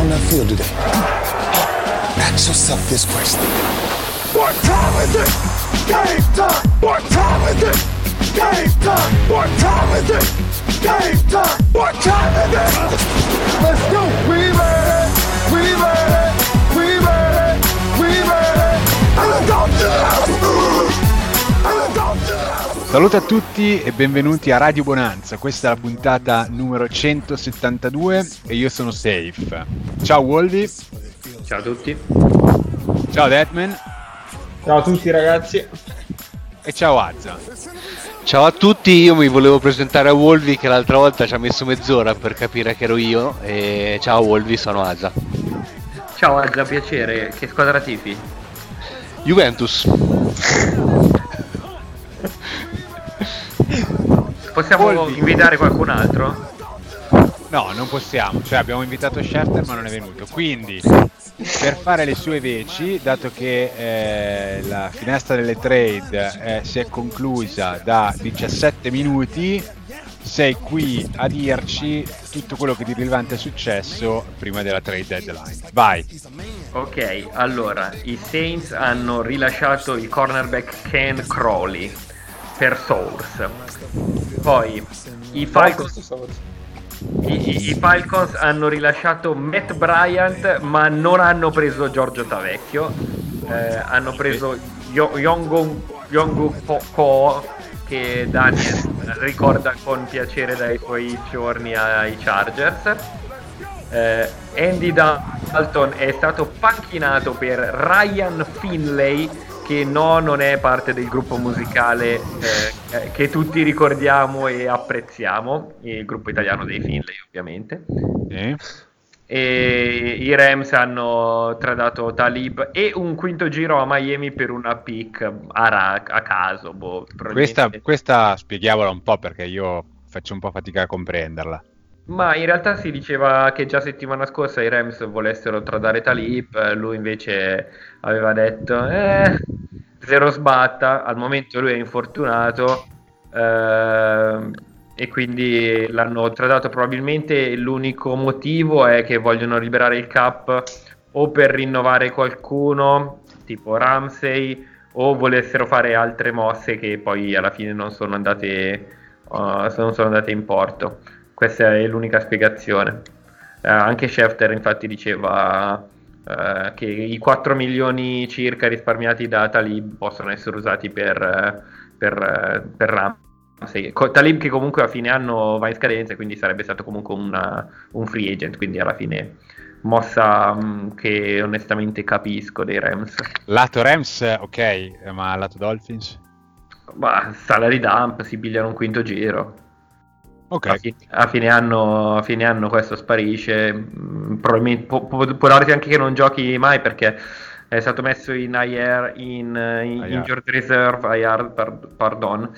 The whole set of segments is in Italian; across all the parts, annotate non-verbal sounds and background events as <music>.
on that field today? Ask yourself this question. What time is it? Game time! What time is it? Game time! What time is it? Game time! What time is it? Let's go! We made it! We made it! We made it! We made it! And on to Saluto a tutti e benvenuti a Radio Bonanza. Questa è la puntata numero 172 e io sono Safe. Ciao Woldy, Ciao a tutti. ciao Deadman Ciao a tutti ragazzi. e ciao Azza. Ciao a tutti, io mi volevo presentare a Wolvi che l'altra volta ci ha messo mezz'ora per capire che ero io e ciao Wolvi, sono Asa. Ciao Azza, piacere. Che squadra tifi? Juventus. <laughs> Possiamo Volpi. invitare qualcun altro? No, non possiamo, cioè abbiamo invitato Scherter ma non è venuto. Quindi, per fare le sue veci, dato che eh, la finestra delle trade eh, si è conclusa da 17 minuti, sei qui a dirci tutto quello che di rilevante è successo prima della trade deadline. Vai. Ok, allora, i Saints hanno rilasciato il cornerback Ken Crowley per Source. Poi i Falcons, i, i- Falcons hanno rilasciato Matt Bryant ma non hanno preso Giorgio Tavecchio. Eh, hanno preso Yo- Yongu Po- Ko che Daniel ricorda con piacere dai suoi giorni ai Chargers. Eh, Andy Dalton è stato panchinato per Ryan Finlay che no non è parte del gruppo musicale eh, eh, che tutti ricordiamo e apprezziamo il gruppo italiano dei Finlay ovviamente Eh? e i Rams hanno tradato Talib e un quinto giro a Miami per una pick a, ra- a caso boh, Questa, questa spieghiamola un po' perché io faccio un po' fatica a comprenderla. Ma in realtà si diceva che già settimana scorsa i Rams volessero tradare Talib, eh, lui invece aveva detto eh, zero sbatta, al momento lui è infortunato ehm, e quindi l'hanno tradato probabilmente l'unico motivo è che vogliono liberare il cap o per rinnovare qualcuno tipo Ramsey o volessero fare altre mosse che poi alla fine non sono andate, uh, non sono andate in porto. Questa è l'unica spiegazione. Eh, anche Schefter infatti diceva eh, che i 4 milioni circa risparmiati da Talib possono essere usati per, eh, per, eh, per Ramsey. Co- Talib che comunque a fine anno va in scadenza, quindi sarebbe stato comunque una- un free agent, quindi alla fine mossa mh, che onestamente capisco dei Rams. Lato Rams, ok, ma lato Dolphins? Ma salary dump, si pigliano un quinto giro. A, Ok, fi- a fine anno, a fine anno questo sparisce. mm, Probabilmente può, può, può darsi anche che non giochi mai perché è stato messo in IR, in, in IR. injured reserve, IR, per- pardon,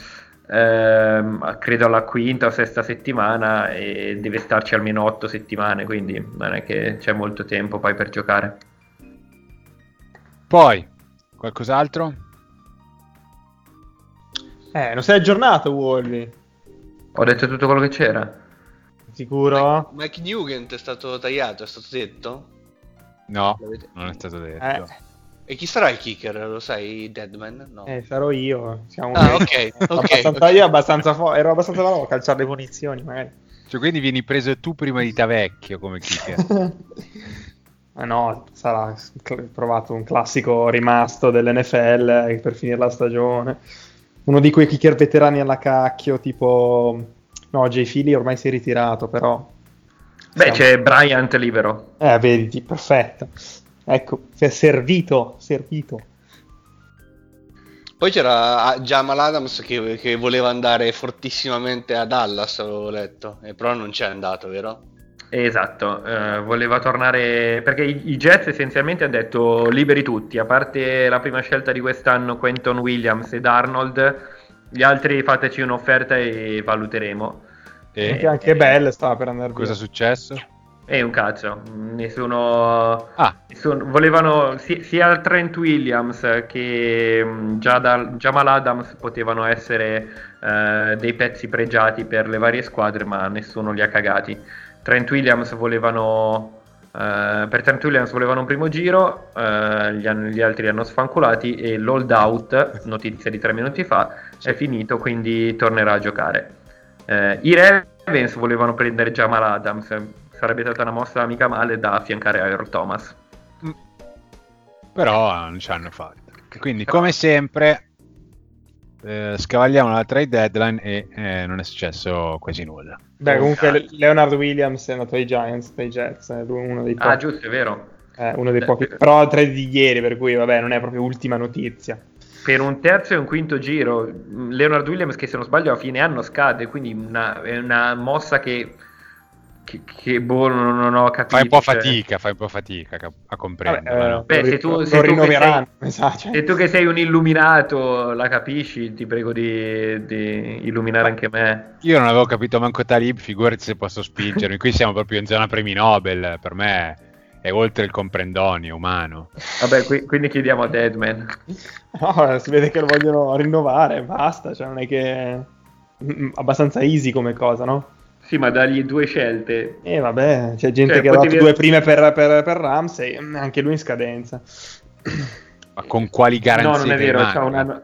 ehm, credo alla quinta o sesta settimana e deve starci almeno otto settimane, quindi non è che c'è molto tempo poi per giocare. poi qualcos'altro? Eh, non sei aggiornato, Wolvi? Ho detto tutto quello che c'era. Sicuro? Mike Nugent è stato tagliato, è stato detto? No, L'avete- non è stato detto. Eh, E chi sarà il kicker? Lo sai, Deadman? No. eh, sarò io. Siamo Ah, ok, <laughs> ok. abbastanza, ok. Io abbastanza fo- ero abbastanza bravo a calciare le punizioni, magari. Cioè, quindi vieni preso tu prima di Tavecchio come kicker. Ma <laughs> no, sarà cl- provato un classico rimasto dell'NFL per finire la stagione. Uno di quei kicker veterani alla cacchio, tipo... No, Jay Philly ormai si è ritirato, però... Beh, Siamo- c'è Bryant libero. Eh, vedi, perfetto. Ecco, si è servito, servito. Poi c'era ah, Jamal Adams che, che voleva andare fortissimamente a Dallas, avevo letto, e però non c'è andato, vero? Esatto, eh, voleva tornare perché i, i Jets essenzialmente hanno detto liberi tutti, a parte la prima scelta di quest'anno Quentin Williams ed Arnold, gli altri fateci un'offerta e valuteremo. E Anche, anche Bell stava per andare cosa è successo? E un cazzo, nessuno... Ah, nessuno- volevano si- sia Trent Williams che mh, Jadal- Jamal Adams potevano essere eh, dei pezzi pregiati per le varie squadre, ma nessuno li ha cagati. Trent Williams volevano Eh, per Trent Williams volevano un primo giro, eh, gli, hanno- gli altri li hanno sfanculati e l'hold out, notizia di tre minuti fa, è finito, quindi tornerà a giocare. Eh, I Ravens volevano prendere Jamal Adams, sarebbe stata una mossa mica male da affiancare a Earl Thomas. Però non ci hanno fatto. Quindi, come sempre, eh, scavagliamo la trade deadline e eh, non è successo quasi nulla. Beh, Oh, comunque cazzo. Leonard Williams è andato ai Giants, ai Jets, è lui uno dei pochi. Ah, giusto, è vero. eh, uno dei Eh, pochi. eh. Però tre di ieri, per cui vabbè, non è proprio ultima notizia. Per un terzo e un quinto giro, Leonard Williams, che se non sbaglio a fine anno scade, quindi una- è una mossa che, che, che, boh, non, non ho capito. Fai un po' cioè. fatica, fai un po' fatica a Vabbè, comprenderla. eh, no? Beh, lo se tu- se tu che rinnoveranno, sei- esatto, cioè. Se tu che sei un illuminato la capisci, ti prego di, di illuminare anche me. Io non avevo capito manco Talib, figurati se posso spingermi. Qui siamo proprio in zona premi Nobel. Per me è oltre il comprendonio umano. Vabbè, qui- quindi chiediamo a Deadman. No, si vede che lo vogliono rinnovare, basta, cioè non è che... mm, abbastanza easy come cosa, no? Sì, ma dagli due scelte. E vabbè, c'è gente Cioè, che ha dato due prime per, per, per Ramsey, anche lui in scadenza. Ma con quali garanzie? No, non è vero. rimanga? c'ha un anno...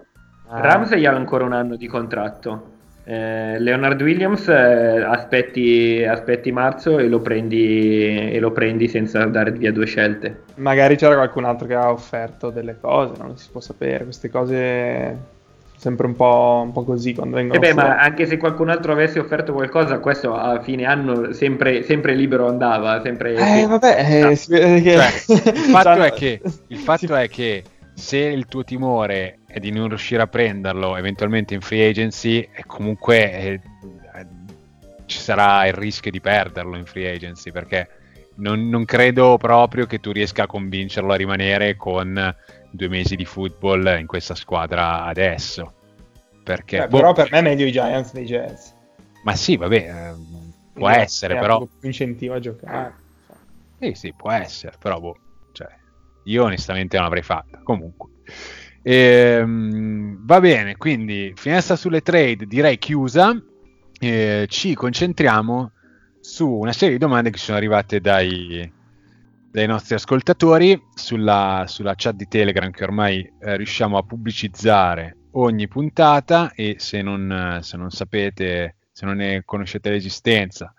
Ah. Ramsey ha ancora un anno di contratto. Eh, Leonard Williams eh, aspetti, aspetti marzo e lo, prendi, e lo prendi senza dare via due scelte. Magari c'era qualcun altro che ha offerto delle cose, non si può sapere, queste cose sempre un po', un po' così quando E vengono beh, ma anche se qualcun altro avesse offerto qualcosa, questo a fine anno sempre, sempre libero andava. Sempre, Eh, vabbè, eh, Ah. si vede che... Cioè, il <laughs> fatto, Cioè, è che, il fatto è che se il tuo timore è di non riuscire a prenderlo eventualmente in free agency, comunque eh, eh, ci sarà il rischio di perderlo in free agency perché non, non credo proprio che tu riesca a convincerlo a rimanere con due mesi di football in questa squadra adesso. Perché, Beh, boh, però per me è meglio i Giants dei Jets. ma sì, vabbè, eh, può Eh, essere, però. incentivo a giocare. Sì, sì, può essere, però boh, cioè, io onestamente non l'avrei fatta. Comunque, Ehm, va bene, quindi finestra sulle trade direi chiusa. Eh, ci concentriamo su una serie di domande che sono arrivate dai, dai nostri ascoltatori sulla, sulla chat di Telegram che ormai eh, riusciamo a pubblicizzare ogni puntata e se non, se non sapete, se non ne conoscete l'esistenza,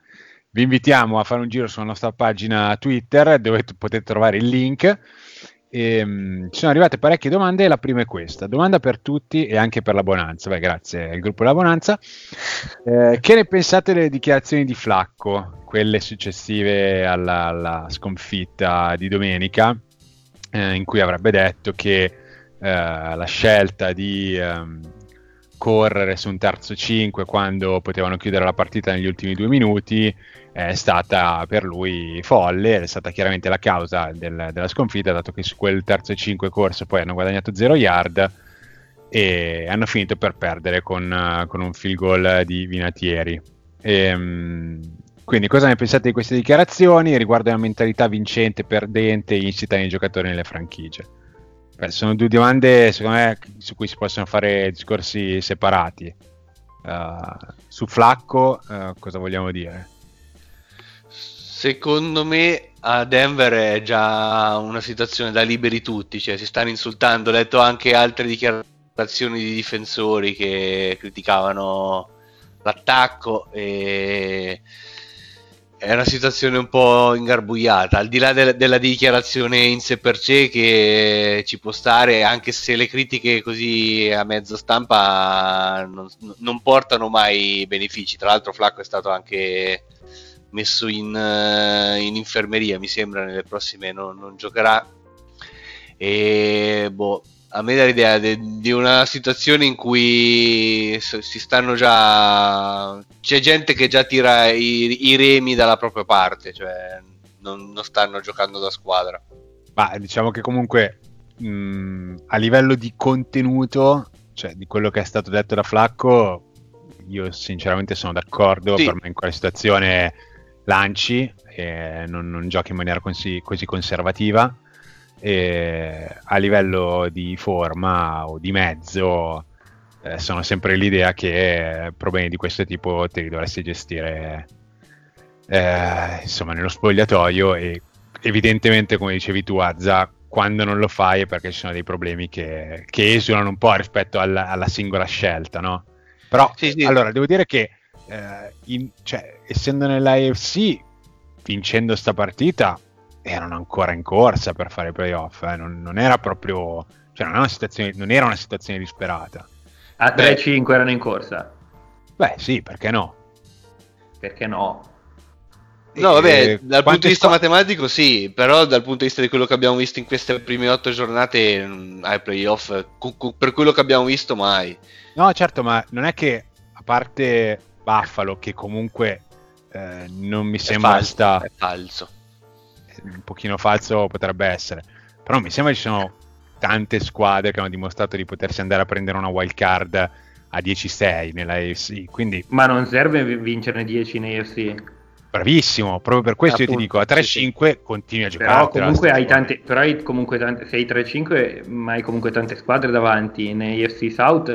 vi invitiamo a fare un giro sulla nostra pagina Twitter dove potete trovare il link. E, ci sono arrivate parecchie domande. La prima è questa: domanda per tutti e anche per la Bonanza. Beh, grazie al gruppo La Bonanza. Eh, che ne pensate delle dichiarazioni di Flacco, quelle successive alla, alla sconfitta di domenica, eh, in cui avrebbe detto che eh, la scelta di ehm, correre su un terzo 5 quando potevano chiudere la partita negli ultimi due minuti è stata per lui folle, è stata chiaramente la causa del- della sconfitta, dato che su quel terzo e 5 corso poi hanno guadagnato 0 yard e hanno finito per perdere con, con un field goal di Vinatieri. Ehm, quindi cosa ne pensate di queste dichiarazioni riguardo alla mentalità vincente, perdente e insita nei giocatori nelle franchigie? Beh, sono due domande secondo me su cui si possono fare discorsi separati. Uh, su Flacco uh, cosa vogliamo dire? Secondo me a Denver è già una situazione da liberi tutti, cioè si stanno insultando. Ho letto anche altre dichiarazioni di difensori che criticavano l'attacco e è una situazione un po' ingarbugliata, al di là de- della dichiarazione in sé per sé che ci può stare, anche se le critiche così a mezzo stampa non, non portano mai benefici. Tra l'altro Flacco è stato anche messo in, uh, in infermeria, mi sembra, nelle prossime non, non giocherà. E boh, a me dà l'idea di una situazione in cui si stanno già. C'è gente che già tira i, i remi dalla propria parte, cioè non, non, stanno giocando da squadra. Ma diciamo che comunque mh, a livello di contenuto, cioè di quello che è stato detto da Flacco, io sinceramente sono d'accordo. Sì. Per me in quella situazione lanci e non, non giochi in maniera così, così conservativa. E a livello di forma o di mezzo eh, sono sempre l'idea che problemi di questo tipo te li dovresti gestire eh, insomma nello spogliatoio e evidentemente, come dicevi tu, Azza, quando non lo fai è perché ci sono dei problemi che, che esulano un po' rispetto alla, alla singola scelta, no? Però, Sì, sì. allora, devo dire che, eh, in- cioè, essendo nell'AFC, vincendo sta partita, erano ancora in corsa per fare i playoff, eh, non, non era proprio... Cioè, non, situazione, non era una situazione disperata. A Beh. 3-5 erano in corsa. Beh, sì, perché no? Perché no? No, vabbè, Eh, dal punto di vista squa- matematico sì, però dal punto di vista di quello che abbiamo visto in queste prime otto giornate mh, ai playoff, cu- cu- per quello che abbiamo visto mai. No, certo, ma non è che a parte Buffalo, che comunque eh, non mi È sembra falso, sta è falso. un pochino falso potrebbe essere, però mi sembra ci sono tante squadre che hanno dimostrato di potersi andare a prendere una wild card a 10-6 nella AFC, quindi Ma non serve vi- vincerne 10 in AFC. bravissimo, proprio per questo io ti Appunto, dico, a sì, 3-5 continui a giocare. Però comunque hai tante, però hai comunque tante, sei 3-5, ma hai comunque tante squadre davanti. In AFC South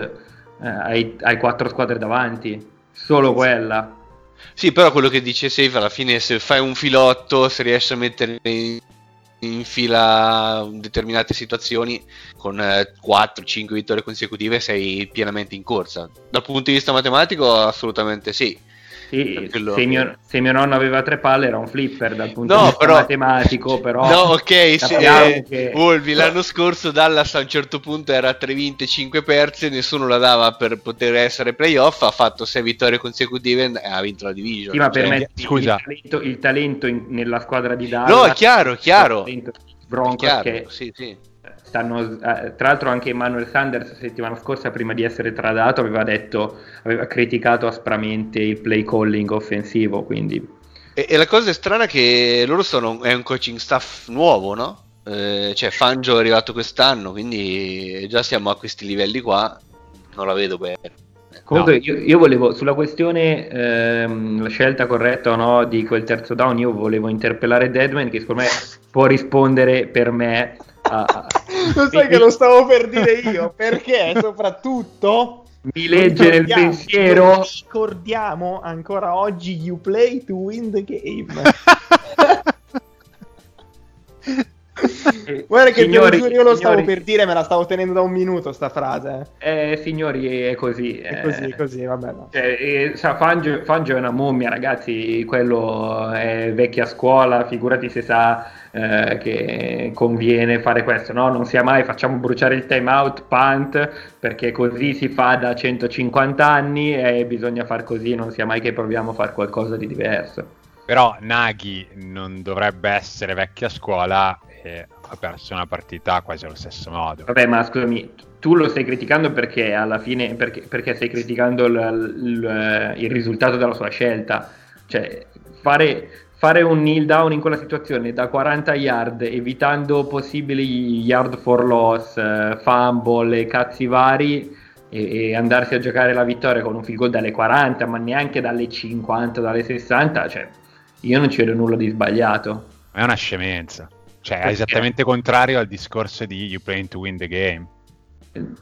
eh, hai, hai 4 squadre davanti, solo quella. Sì, però quello che dice Safe alla fine se fai un filotto, se riesci a mettere in, in fila determinate situazioni con 4-5 vittorie consecutive sei pienamente in corsa. Dal punto di vista matematico assolutamente sì. Sì, Per se, mio, se mio nonno aveva tre palle era un flipper dal punto No, di vista però- matematico, però... No, ok, sì, eh, che- Volvi, l'anno scorso Dallas a un certo punto era 3 vinte, 5 perse, nessuno la dava per poter essere playoff, ha fatto 6 vittorie consecutive e ha vinto la division. Sì, ma per Cioè, me scusa. il talento, il talento in- nella squadra di Dallas... No, è chiaro, chiaro. il talento dei Broncos chiaro, che sì, sì. Stanno... eh, tra l'altro anche Emmanuel Sanders la settimana scorsa, prima di essere tradato, aveva detto... Aveva criticato aspramente il play calling offensivo, quindi... E, e la cosa è strana che loro sono è un coaching staff nuovo, no? Eh, cioè Fangio è arrivato quest'anno, quindi già siamo a questi livelli qua, non la vedo bene. Comunque No. io, io volevo, sulla questione ehm, la scelta corretta o no di quel terzo down, io volevo interpellare Deadman che secondo me può rispondere per me a... a- Lo sai che lo stavo per dire io, perché soprattutto Mi legge nel pensiero... Ricordiamo ancora oggi you play to win the game. <laughs> Guarda che Signori- giuro, io lo stavo signori- per dire, me la stavo tenendo da un minuto sta frase. Eh, signori, è così. È eh. così, così, vabbè. No. Cioè, eh, sa, Fangio, Fangio è una mummia, ragazzi. Quello è vecchia scuola. Figurati se sa eh, che conviene fare questo. No, non sia mai. Facciamo bruciare il timeout, punt, perché così si fa da 150 anni e bisogna far così. Non sia mai che proviamo a fare qualcosa di diverso. Però Naghi non dovrebbe essere vecchia scuola e ha perso una partita quasi allo stesso modo. Vabbè, ma scusami, tu lo stai criticando perché alla fine perché, perché stai criticando il, il- il risultato della sua scelta. Cioè, fare, fare un kneel down in quella situazione da 40 yard, evitando possibili yard for loss, eh, fumble e cazzi vari. E, e andarsi a giocare la vittoria con un field goal dalle 40, ma neanche dalle 50, dalle 60, cioè io non ci vedo nulla di sbagliato. È una scemenza. Cioè, è Perché? esattamente contrario al discorso di you playing to win the game.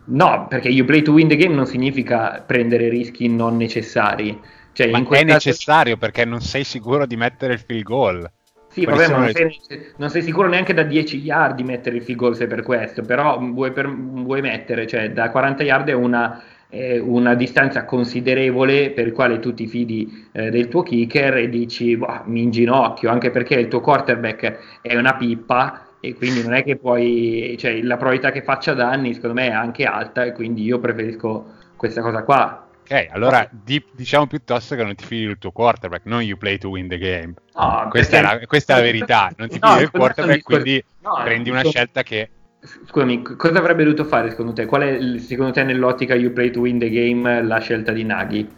No, perché you play to win the game non significa prendere rischi non necessari. Cioè, Ma in è quel caso- necessario perché non sei sicuro di mettere il field goal. Sì, vabbè, ma non sei, non sei sicuro neanche da 10 yard di mettere il field goal se per questo, però vuoi, per- vuoi mettere, cioè da 40 yard è una, è una distanza considerevole per il quale tu ti fidi eh, del tuo kicker e dici, "Boh, mi inginocchio, anche perché il tuo quarterback è una pippa e quindi non è che puoi, cioè la probabilità che faccia danni secondo me è anche alta e quindi io preferisco questa cosa qua. Ok, allora di- diciamo piuttosto che non ti fidi del tuo quarterback, non you play to win the game. No, Questa, è perché- la, questa è la verità, non ti <laughs> No, fidi del secondo me quarterback, quindi no, prendi una scelta che Scusami, cosa avrebbe dovuto fare secondo te? Qual è secondo te nell'ottica you play to win the game la scelta di Naghi?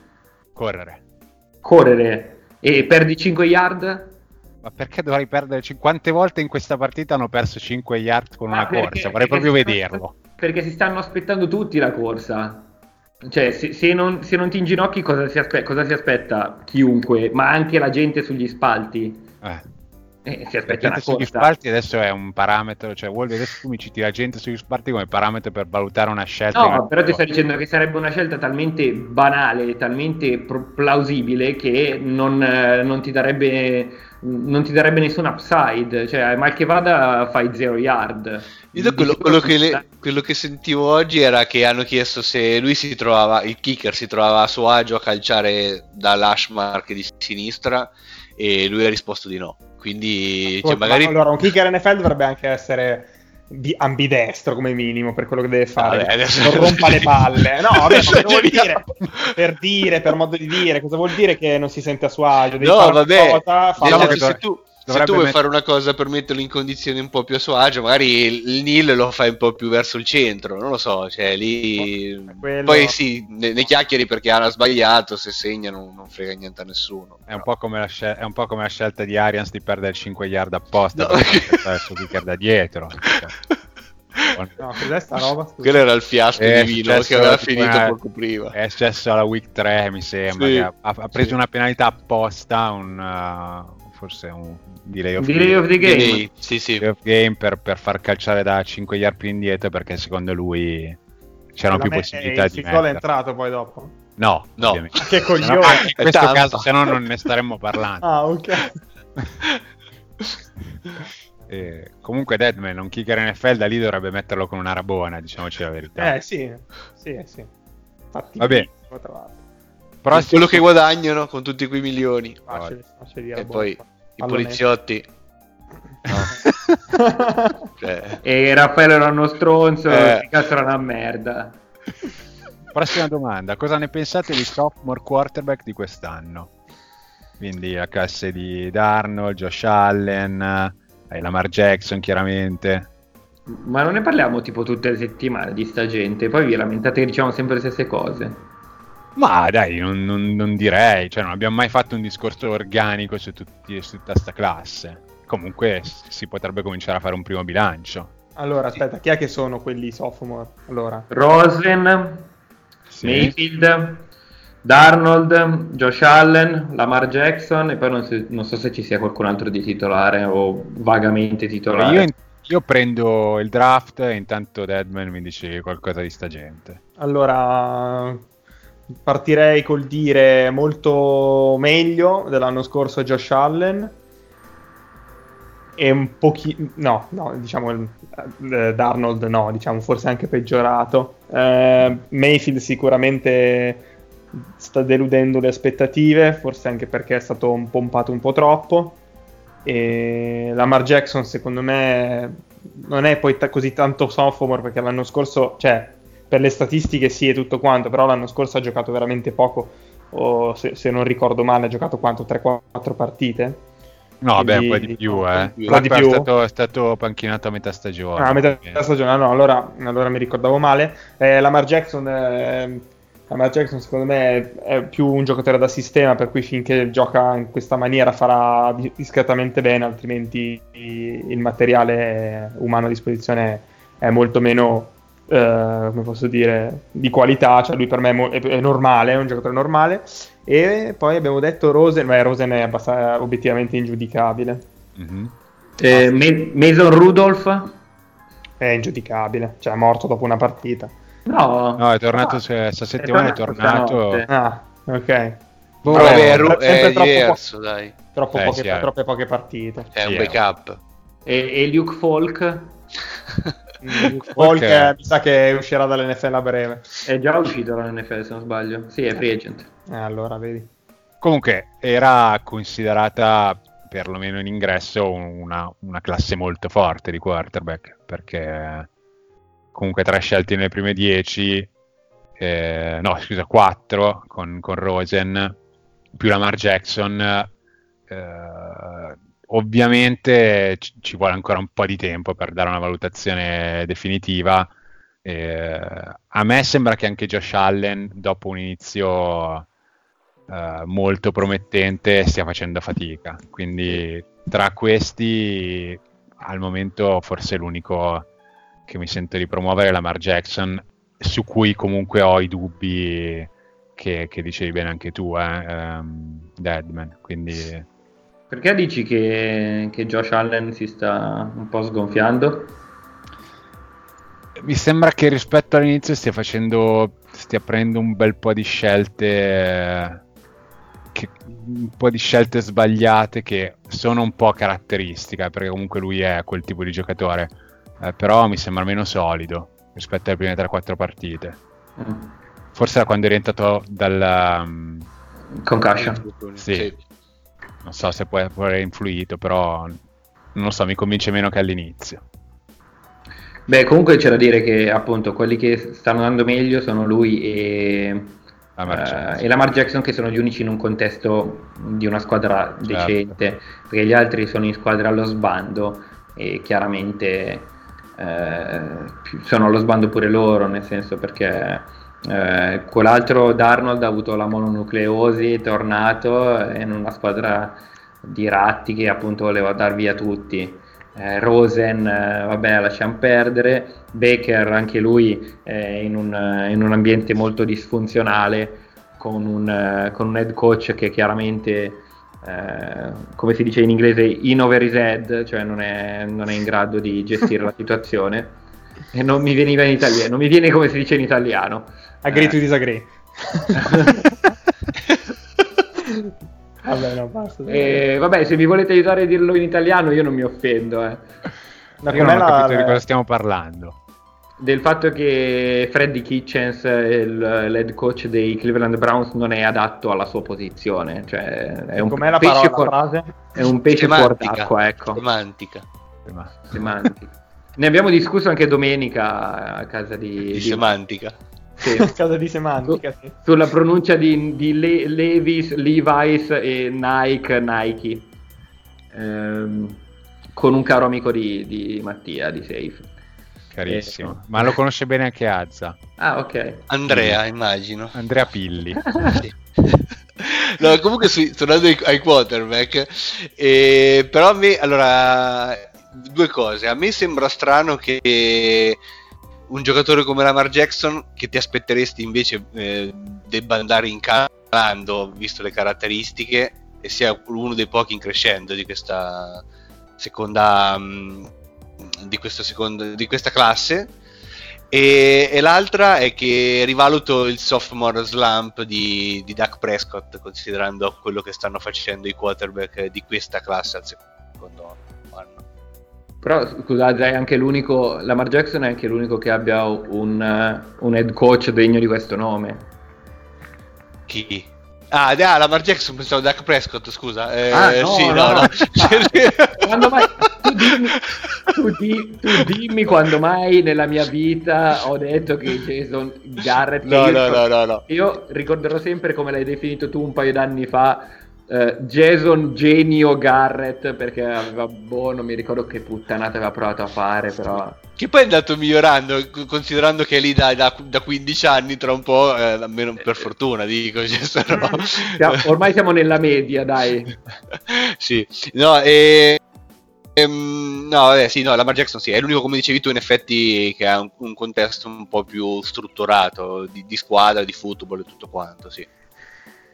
correre. Correre e perdi 5 yard? Ma perché dovrei perdere 50 volte in questa partita hanno perso 5 yard con una Ah, perché- corsa? Vorrei proprio stanno- vederlo. Perché si stanno aspettando tutti la corsa. Cioè, se, se non, se non ti inginocchi, cosa si, aspe- cosa si aspetta chiunque, ma anche la gente sugli spalti? Eh. Eh, si La aspetta gente una sugli spalti adesso è un parametro, cioè Wolvi adesso tu mi citi la gente sugli spalti come parametro per valutare una scelta. No, però ti sto dicendo che sarebbe una scelta talmente banale, talmente pro- plausibile che non, eh, non ti darebbe non ti darebbe nessun upside, cioè mal che vada fai zero yard. Io quello, quello che le- quello che sentivo oggi era che hanno chiesto se lui si trovava, il kicker si trovava a suo agio a calciare dall'Ashmark di sinistra e lui ha risposto di no. Quindi cioè, Ma magari... Allora, un kicker NFL dovrebbe anche essere bi- ambidestro come minimo per quello che deve fare. Vabbè, adesso- Non rompa le palle. No, <laughs> vabbè, ma cosa vuol dire? Per dire, per modo di dire, cosa vuol dire che non si sente a suo agio? Devi No, vabbè, cosa, Diciamo che se tu, se tu vuoi met- fare una cosa per metterlo in condizioni un po' più a suo agio, magari il, il Nil lo fai un po' più verso il centro, non lo so, cioè lì... Quello- Poi sì, ne, ne chiacchieri perché hanno sbagliato, se segnano non frega niente a nessuno. È un, po come la scel- è un po' come la scelta di Arians di perdere 5 yard apposta No. perché c'è il suo kicker da dietro. Cioè, No, cos'è sta roba? Scusa. Quello era il fiasco È di vino che aveva finito una- poco prima. È successo alla week 3, mi sembra. Sì. che ha, ha preso una penalità apposta, un, uh, forse un delay of, Delay of the game. Quindi, sì, sì. delay of game per, per far calciare da 5 yard più indietro perché secondo lui c'erano La più me- possibilità il di field goal è mettere. entrato poi dopo. No, No. ovviamente. Che no- coglione. anche in questo tanto. caso, se no non ne staremmo parlando. <laughs> Ah, ok. <laughs> Eh, comunque Deadman, un kicker NFL da lì dovrebbe metterlo con una rabona, diciamoci la verità. Eh, sì. Sì, sì. Infatti, Vabbè. Tra l'altro. Prossimo- Quello che guadagnano con tutti quei milioni. Facile, facile E la poi i Pallone. poliziotti. <laughs> Cioè, E Raffaele era uno stronzo, Eh. eh. cazzo era una merda. Prossima domanda, cosa ne pensate di sophomore quarterback di quest'anno? Quindi la classe di Darnold, Josh Allen, eh, Lamar Jackson chiaramente. Ma non ne parliamo tipo tutte le settimane di sta gente, poi vi lamentate che diciamo sempre le stesse cose. Ma dai, non, non- non direi, cioè non abbiamo mai fatto un discorso organico su, tutti, su tutta sta classe. Comunque si potrebbe cominciare a fare un primo bilancio. Allora, aspetta, chi è che sono quelli sophomore? Allora, Rosen, Sì. Mayfield, Darnold, Josh Allen, Lamar Jackson e poi non, so- non so se ci sia qualcun altro di titolare o vagamente titolare. Io, io prendo il draft e intanto Deadman mi dice qualcosa di sta gente. allora partirei col dire molto meglio dell'anno scorso Josh Allen e un pochino no, no, diciamo il- eh, Darnold no, diciamo forse anche peggiorato. Eh, Mayfield sicuramente sta deludendo le aspettative, forse anche perché è stato pompato un po' troppo. E Lamar Jackson, secondo me, non è poi ta- così tanto sophomore perché l'anno scorso, cioè, per le statistiche sì e tutto quanto, però l'anno scorso ha giocato veramente poco. O se, se non ricordo male, ha giocato quanto? 3-4 partite. No, vabbè, un po' Quindi- di più, eh. di più. È stato, è stato panchinato a metà stagione. Ah, a metà quindi- stagione, no, allora, allora mi ricordavo male. Eh, Lamar Jackson, eh, Lamar Jackson, secondo me, è più un giocatore da sistema, per cui finché gioca in questa maniera farà di- discretamente bene, altrimenti il materiale umano a disposizione è molto meno, eh, come posso dire, di qualità. Cioè, lui per me è, mo- è- è normale, è un giocatore normale. E poi abbiamo detto Rosen, beh, Rosen è abbastanza obiettivamente ingiudicabile. Mhm. Eh, Ma- Mason Rudolph? È ingiudicabile, cioè è morto dopo una partita. No, No, è tornato Ah, questa settimana, è tornato tornato. stanotte. Ah, ok. Boh, Vabbè, è, sempre ru- è troppo diverso, dai. Troppo Eh, poche, sì, troppe poche partite. È un Sì, backup. E, e Luke Falk? Folk <laughs> Ok. eh, mi sa che uscirà dall'NFL a breve. È già uscito dall'NFL se non sbaglio. Sì, è free agent. Eh, allora, vedi. Comunque era considerata perlomeno in ingresso una, una classe molto forte di quarterback perché comunque tre scelti nelle prime 10 eh, no scusa 4 con, con Rosen più Lamar Jackson eh, ovviamente ci, vuole ancora un po' di tempo per dare una valutazione definitiva eh, a me sembra che anche Josh Allen dopo un inizio eh, molto promettente stia facendo fatica. Quindi tra questi al momento forse l'unico che mi sento di promuovere è Lamar Jackson, su cui comunque ho i dubbi che, che dicevi bene anche tu, eh, ehm, Deadman. Quindi Perché dici che, che Josh Allen si sta un po' sgonfiando? Mi sembra che rispetto all'inizio stia facendo, stia prendendo un bel po' di scelte, che- un po' di scelte sbagliate che sono un po' caratteristiche, perché comunque lui è quel tipo di giocatore, eh, però mi sembra meno solido rispetto alle prime 3-4 partite. Mm. Forse da quando è rientrato dal... um, Concussion. Sì. Non so se può aver influito, però non lo so, mi convince meno che all'inizio. Beh, comunque c'è da dire che appunto quelli che stanno andando meglio sono lui e, Lamar Jackson. e Lamar Jackson che sono gli unici in un contesto di una squadra Certo. decente, perché gli altri sono in squadra allo sbando e chiaramente eh, sono allo sbando pure loro, nel senso perché eh, quell'altro Darnold ha avuto la mononucleosi, è tornato in una squadra di ratti che appunto voleva dar via tutti. Eh, Rosen, eh, vabbè, lasciamo perdere. Baker, anche lui è in un, in un ambiente molto disfunzionale, con un, eh, con un head coach che chiaramente, eh, come si dice in inglese, in over his head, cioè non è, non è in grado di gestire la <laughs> situazione. E non mi veniva in italiano, non mi viene come si dice in italiano. Agree Eh, to disagree. <laughs> Vabbè, no, basta. eh, vabbè, se mi volete aiutare a dirlo in italiano, io non mi offendo. eh. No, Io non ho la- capito di cosa stiamo parlando. del fatto che Freddy Kitchens, il- l'head coach dei Cleveland Browns, non è adatto alla sua posizione. Cioè, è un Com'è la pesce parola, fuor- frase? è un pesce fuor Semantica. d'acqua, ecco. Semantica. Ma- Semantica. Ne abbiamo discusso anche domenica a casa di, Di di- semantica. Sì, <laughs> Casa di semantica, sì. sulla pronuncia di, di Le- Levis, Levi's e Nike, Nike. Ehm, con un caro amico di, di Mattia di Safe. Carissimo. Eh. Ma lo conosce bene anche Azza. Ah, ok. Andrea, immagino. Andrea Pilli. <laughs> Sì. No, comunque sui- tornando ai, ai quarterback, eh, però a me, allora, due cose. A me sembra strano che un giocatore come Lamar Jackson, che ti aspetteresti invece eh, debba andare incalando, visto le caratteristiche, e sia uno dei pochi in crescendo di questa seconda, mm, di questa, seconda, di questa classe. E, e l'altra è che rivaluto il sophomore slump di, di Dak Prescott, considerando quello che stanno facendo i quarterback di questa classe al secondo anno. Però scusate, è anche l'unico. Lamar Jackson è anche l'unico che abbia un, un head coach degno di questo nome. Chi? Ah, ah, Lamar Jackson, pensavo Dak Prescott, scusa. Eh, Ah, no, sì, no, no. no. <laughs> Quando mai- tu, dimmi, tu di- tu dimmi quando mai nella mia vita ho detto che Jason Garrett. No, io- no, no, no, no. Io ricorderò sempre come l'hai definito tu un paio d'anni fa. Eh, Jason Genio Garrett perché aveva boh non mi ricordo che puttanata aveva provato a fare però Che poi è andato migliorando, considerando che è lì da, da, da 15 anni, tra un po', eh, almeno per fortuna, dico. cioè, Siamo- ormai siamo nella media dai <laughs> sì, no, e... ehm, no, vabbè, sì, no, Lamar Jackson sì, è l'unico, come dicevi tu, in effetti, che ha un, un contesto un po' più strutturato, di, di squadra, di football e tutto quanto, sì.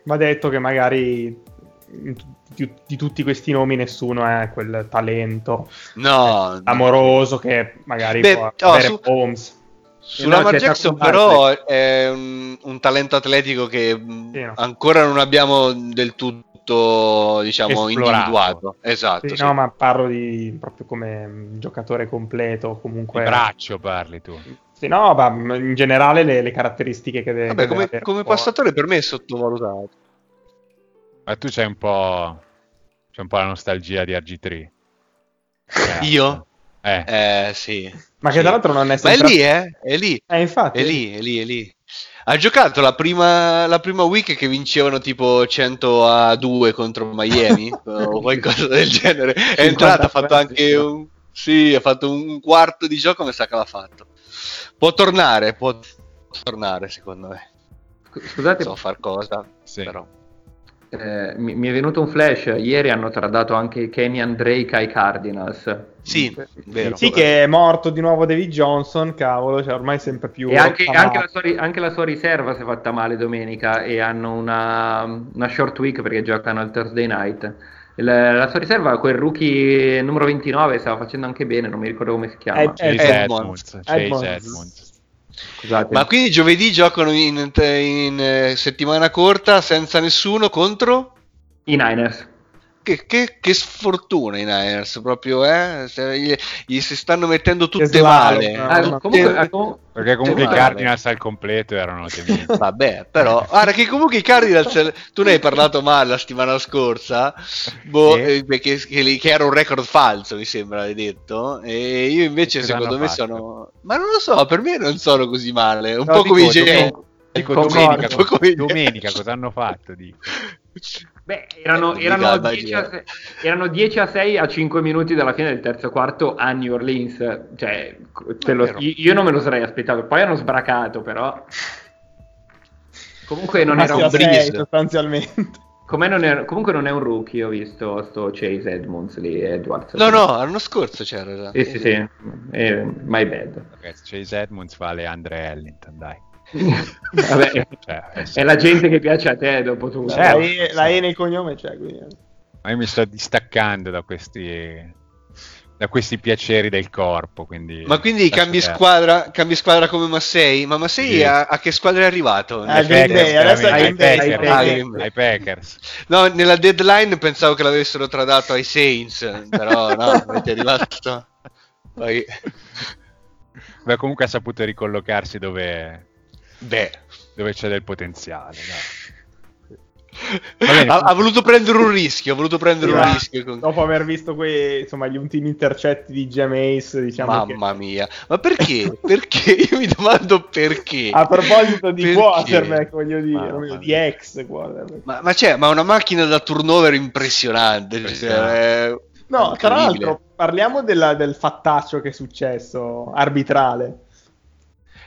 Va detto che magari di, di tutti questi nomi nessuno è quel talento No, no. amoroso che magari Beh, può oh, avere su- Holmes. Su no, Lamar Jackson però è un, un talento atletico che mh, Sì, no. ancora non abbiamo del tutto, diciamo, Esplorato. individuato. Esatto, Sì, sì. No, ma parlo di proprio come mm, giocatore completo, Di comunque. braccio parli tu. Sì, no, ma mm, in generale le, le caratteristiche che deve Vabbè, come, come passatore per me è sottovalutato. Ma tu c'hai un po'. C'è un po' la nostalgia di RG3. Eh, <laughs> Io? Eh. Eh, sì. Ma che Sì. tra l'altro non è Ma è sempre... lì, eh? È lì. Eh, infatti. È lì, è lì, è lì. Ha giocato la prima, la prima week che vincevano tipo 100 a 2 contro Miami <laughs> o qualcosa del genere. È entrato, ha fatto anche un... Sì, ha fatto un quarto di gioco, mi sa che l'ha fatto. Può tornare, può tornare secondo me. scusate Non so far cosa, Sì. però. Eh, mi, mi è venuto un flash ieri hanno tradato anche Kenyan Drake ai Cardinals Sì, vero. Sì, che è morto di nuovo David Johnson, cavolo, cioè ormai sempre più... E anche, anche la sua, anche la sua riserva si è fatta male domenica e hanno una, una short week perché giocano al Thursday night. La, la sua riserva, quel rookie numero 29, stava facendo anche bene, non mi ricordo come si chiama. Ed- Chase Edmonds. Edmonds. Edmonds. Scusate. Ma quindi giovedì giocano in, in, eh, settimana corta senza nessuno contro? I Niners. Che, che- che sfortuna i Niners, proprio, eh? Gli, gli si stanno mettendo tutte male. no? Ah, comunque, ah, com- Perché comunque i Cardinals al completo erano temibili. <laughs> Vabbè, però, guarda che comunque i Cardinals, tu ne hai parlato male la settimana scorsa, boh, Sì. eh, perché che, che era un record falso, mi sembra, hai detto, e io invece Che secondo me fatto? sono, ma non lo so, per me non sono così male, un No, po' dico, come i dico, Jets. Dico domenica, domenica cosa hanno fatto? Dico. <laughs> Beh, erano, Eh, erano, Galba 10 a gira. 6, erano 10 a 6 a 5 minuti dalla fine del terzo quarto a New Orleans. Cioè, lo- io non me lo sarei aspettato. Poi hanno sbracato, però. Comunque non era un breeze. sostanzialmente. com'è non è- comunque non è un rookie. Ho visto sto Chase Edmonds lì, Edwards. No, no, l'anno scorso c'era già. Sì, sì, sì. Eh, my bad. Ragazzi, Chase Edmonds vale Andre Ellington, dai. Vabbè, <laughs> Cioè, eh, è la gente che piace a te dopo tutto. La, Certo. e, la E nel cognome c'è, quindi. ma io mi sto distaccando da questi da questi piaceri del corpo, quindi Ma quindi cambi squadra, cambi squadra come Massei? Ma Massei Sì. a, a che squadra è arrivato? Ah, Ai Packers, Packers, ai Packers. No, nella deadline pensavo che l'avessero tradato ai Saints, però no, <laughs> avete arrivato. Poi, Beh, comunque ha saputo ricollocarsi dove, beh, dove c'è del potenziale. bene, ha, ha voluto prendere un rischio, ha voluto prendere Sì, un ma rischio. con- Dopo aver visto quei, insomma, gli ultimi intercetti di Jameis, diciamo che... Mamma mia, ma perché? Perché? <laughs> Io mi domando perché. A proposito di Perché? quarterback, voglio dire, Mamma voglio- di mia. ex quarterback. Ma, ma c'è, ma una macchina da turnover impressionante. Cioè, No, tra l'altro, parliamo della- del fattaccio che è successo, arbitrale.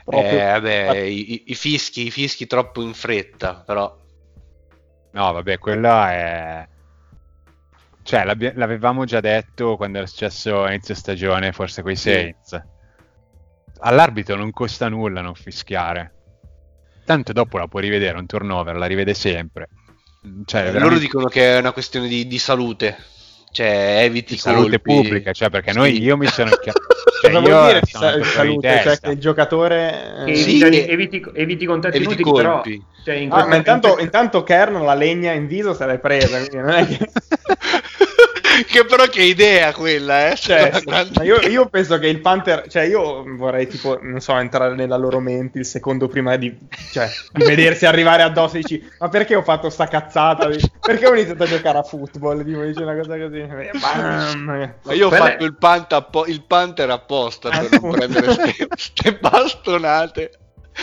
Proprio- Eh, vabbè, i, i- fischi, i fischi troppo in fretta, però. No, vabbè, quella è... Cioè, l'avevamo già detto quando era successo inizio stagione, forse con i Sì. Saints. All'arbitro non costa nulla non fischiare. Tanto dopo la può rivedere, un turnover, la rivede sempre. Cioè, Loro veramente dicono che è una questione di, di salute, cioè eviti salute pubblica, cioè perché noi, Sì. io mi sono... <laughs> cioè, Cosa vuol dire sa- salute? Cioè che il giocatore... Eh, Sì. eviti, eviti, eviti contatti Eviti inutili, però. Cioè, in Ah, ma intanto, in intanto Kern la legna in viso se l'è presa, quindi non è che... <laughs> che però che idea quella, eh? Cioè, Una <laughs> grande- ma io, io penso che il Panther, cioè io vorrei tipo, non so, entrare nella loro mente il secondo prima di, cioè, di <laughs> vedersi arrivare addosso e dici, ma perché ho fatto sta cazzata? Perché ho iniziato a giocare a football? Tipo, dice una cosa così. Bam! Ma io ho fatto il, panta il Panther apposta per non Appunto. prendere queste <laughs> bastonate.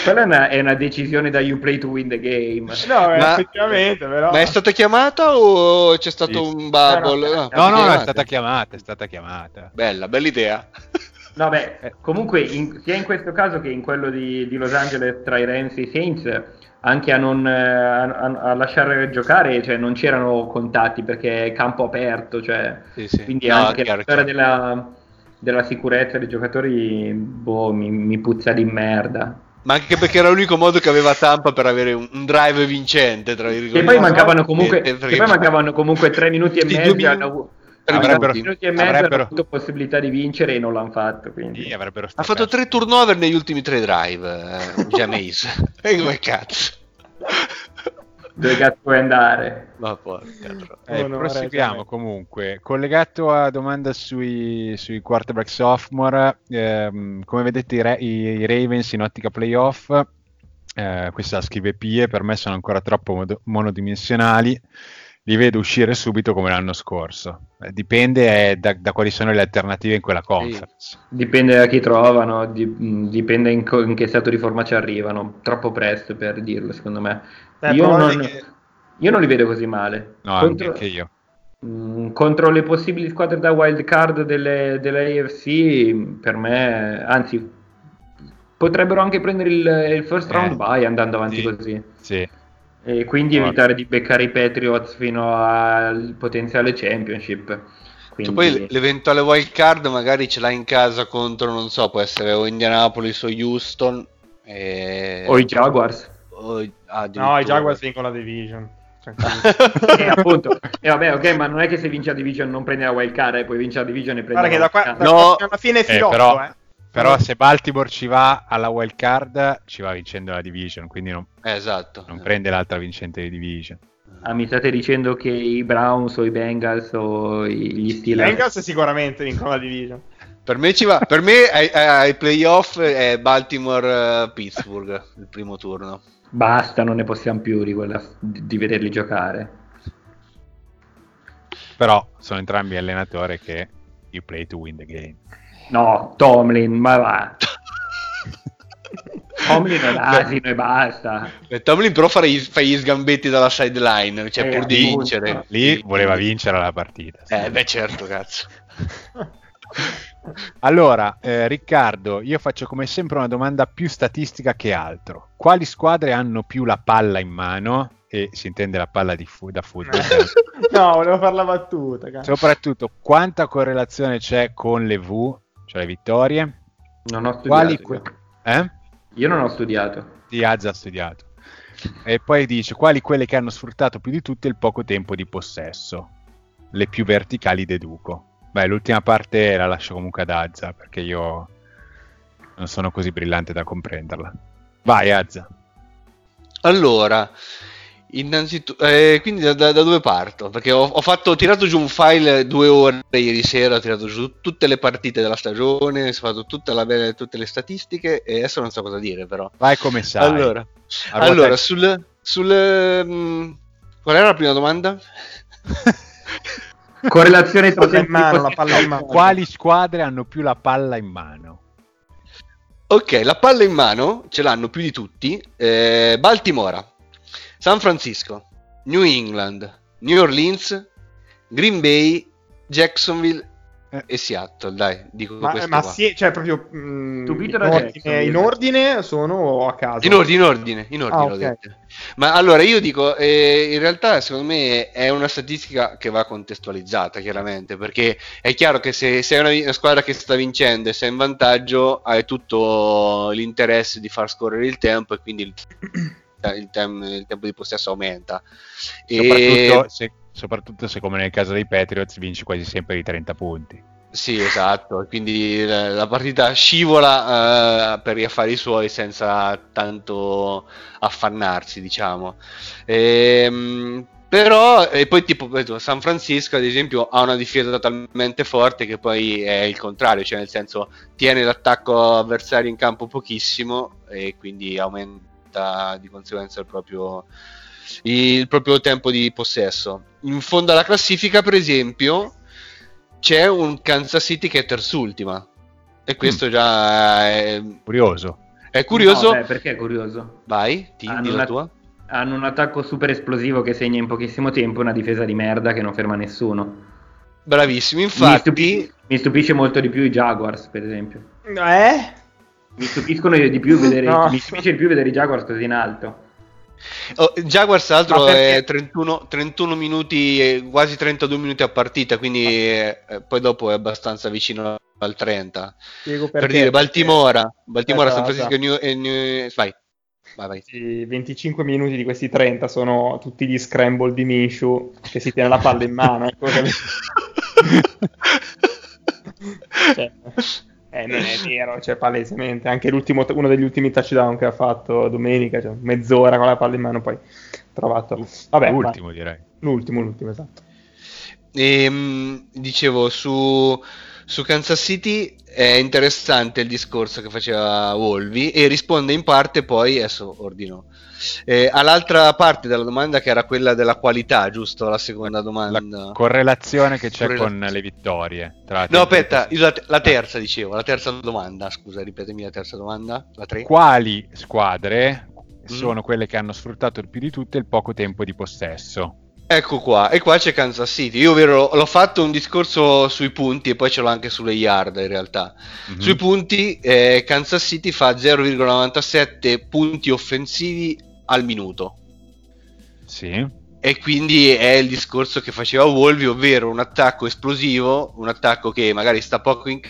Quella è una, è una decisione da you play to win the game. No, eh, Ma- effettivamente, però... Ma è stata chiamata o c'è stato Sì. un bubble? Eh, no, Ah, No, no, no, è stata chiamata, è stata chiamata. Bella, bella idea. <laughs> No, beh, comunque, in- sia in questo caso che in quello di, di Los Angeles tra i Rams e i Saints, anche a, non, eh, a, a- lasciare giocare, cioè non c'erano contatti perché è campo aperto, cioè, Sì, sì. quindi No, anche chiaro, la storia della, della sicurezza dei giocatori, boh, mi, mi puzza di merda. Ma anche perché era l'unico modo che aveva Tampa per avere un, un drive vincente, tra E virgolette. poi mancavano comunque, Eh, che perché- poi mancavano comunque tre minuti e mezzo, hanno, minuti. hanno Avrebbero- due minuti e mezzo, hanno avrebbero- avuto possibilità di vincere e non l'hanno fatto. Quindi. Sì, avrebbero Ha fatto tre turnover negli ultimi tre drive, eh, Jameis. <laughs> e come cazzo? Dove cazzo puoi andare? Ma porca tro- Eh, proseguiamo cioè. comunque. Collegato a domanda sui, sui quarterback sophomore, ehm, come vedete i, i- i Ravens in ottica playoff, eh, questa scrive Pie, per me sono ancora troppo mod- monodimensionali, li vedo uscire subito come l'anno scorso. Eh, dipende eh, da, da quali sono le alternative in quella conference. Dipende da chi trovano, di- mh, dipende in, co- in che stato di forma ci arrivano. Troppo presto per dirlo, secondo me. Eh, io, non, che- io non li vedo così male. No, contro, anche io. mh, contro le possibili squadre da wild card delle, delle AFC, per me, anzi, potrebbero anche prendere il, il first Eh, round bye andando avanti sì. così. Sì. E quindi Guarda. evitare di beccare i Patriots fino al potenziale championship. Cioè, Quindi, poi l'eventuale wild card magari ce l'hai in casa contro, non so, può essere o Indianapolis o Houston. E... o i Jaguars. o- ah, No, i Jaguars vincono la division. <laughs> E appunto, e vabbè, ok, ma non è che se vince la division non prende la wild card e poi vince la division e prende Guarda che la da qua, wild da card. No. qua fino alla fine è Eh, filotto, però, eh. Però se Baltimore ci va alla wild card ci va vincendo la division, quindi non, Eh, esatto. non prende l'altra vincente di division. Ah, mi state dicendo che i Browns o i Bengals o i- gli I Steelers Bengals sicuramente vincono la division. Per me, ci va, per me ai, ai playoff è Baltimore-Pittsburgh il primo turno. basta, non ne possiamo più di, quella- di- di vederli giocare. Però sono entrambi allenatori che you play to win the game. No, Tomlin, ma va. Tomlin è l'asino e basta. Tomlin però fa, gli- fa gli sgambetti dalla sideline, cioè Eh, pur di appunto. vincere. Lì voleva vincere la partita. Eh, beh, certo, cazzo. <laughs> Allora, eh, Riccardo, io faccio come sempre una domanda più statistica che altro. Quali squadre hanno più la palla in mano? E si intende la palla di fu- da football. no, <laughs> volevo fare la battuta. cazzo. Soprattutto, quanta correlazione c'è con le V, cioè le vittorie? Non ho studiato. Quali eh? Io non ho studiato. Di Azza ha studiato. E poi dice quali quelle che hanno sfruttato più di tutte il poco tempo di possesso. Le più verticali deduco. Beh, l'ultima parte la lascio comunque ad Azza perché io non sono così brillante da comprenderla. Vai Azza. Allora, innanzitutto, eh, quindi da, da- da dove parto? Perché ho, ho fatto, ho tirato giù un file due ore ieri sera, ho tirato giù tutte le partite della stagione, ho fatto tutta la- tutte le statistiche e adesso non so cosa dire però. Vai come sai. Allora, allora sul, sul mm, qual era la prima domanda? <laughs> Correlazione tra Palla in mano, la palla in mano. Quali squadre hanno più la palla in mano? Ok, la palla in mano ce l'hanno più di tutti. eh, Baltimora, San Francisco, New England, New Orleans, Green Bay, Jacksonville Eh. e Seattle. Dai, dico Ma, questo ma qua. sì, cioè proprio mm, Subito in, da ordine, in ordine sono o a caso? In ordine, in ordine, in ordine Ah, l'ho ok. detto. Ma allora io dico, eh, in realtà secondo me è una statistica che va contestualizzata chiaramente, perché è chiaro che se sei una, una squadra che sta vincendo e sei in vantaggio, hai tutto l'interesse di far scorrere il tempo e quindi <clears throat> il, tem- il tempo di possesso aumenta. E- Soprattutto, se, soprattutto se come nel caso dei Patriots vinci quasi sempre di 30 punti. Sì, esatto, quindi la, la partita scivola eh, per gli affari suoi senza tanto affannarsi, diciamo. Ehm, però, e poi tipo San Francisco ad esempio ha una difesa talmente forte che poi è il contrario, cioè nel senso tiene l'attacco avversario in campo pochissimo e quindi aumenta di conseguenza il proprio, il proprio tempo di possesso. In fondo alla classifica, per esempio, c'è un Kansas City che è terzultima. E questo già è, Curioso. è curioso. No, beh, perché è curioso? Vai, ti Hanno la una- tua. Hanno un attacco super esplosivo che segna in pochissimo tempo una difesa di merda che non ferma nessuno. Bravissimo, Mi, infatti. stupi- mi stupisce molto di più i Jaguars, per esempio. Eh? Mi stupiscono di più vedere, No. mi stupisce di più vedere i Jaguars così in alto. Oh, Jaguars, tra l'altro, è 31, 31 minuti, eh, quasi 32 minuti a partita, quindi eh, eh, poi dopo è abbastanza vicino al 30. Spiego Per perché. dire, Baltimora, Baltimora, San Aspetta, Francisco e New, e New- Vai, vai, vai. I 25 minuti di questi 30 sono tutti gli scramble di Minshew che si tiene la palla in mano. ecco <laughs> Cioè, eh, non è <laughs> vero, cioè palesemente. Anche l'ultimo, uno degli ultimi touchdown che ha fatto domenica, cioè mezz'ora con la palla in mano, poi trovato. Vabbè, L'ultimo direi. ma- l'ultimo, l'ultimo, esatto. Ehm, dicevo su, su Kansas City è interessante il discorso che faceva Wolvi e risponde in parte poi adesso ordino eh, all'altra parte della domanda che era quella della qualità giusto la seconda domanda La correlazione che c'è Correla- con le vittorie. Tra no aspetta la, la terza dicevo la terza domanda scusa ripetemi la terza domanda la tre Quali squadre Mm. sono quelle che hanno sfruttato il più di tutte il poco tempo di possesso? Ecco qua, e qua c'è Kansas City. Io ovvero l'ho fatto un discorso sui punti e poi ce l'ho anche sulle yard in realtà. Mhm. Sui punti, eh, Kansas City fa 0,97 punti offensivi al minuto. Sì. E quindi è il discorso che faceva Wolvi, ovvero un attacco esplosivo, un attacco che magari sta poco in,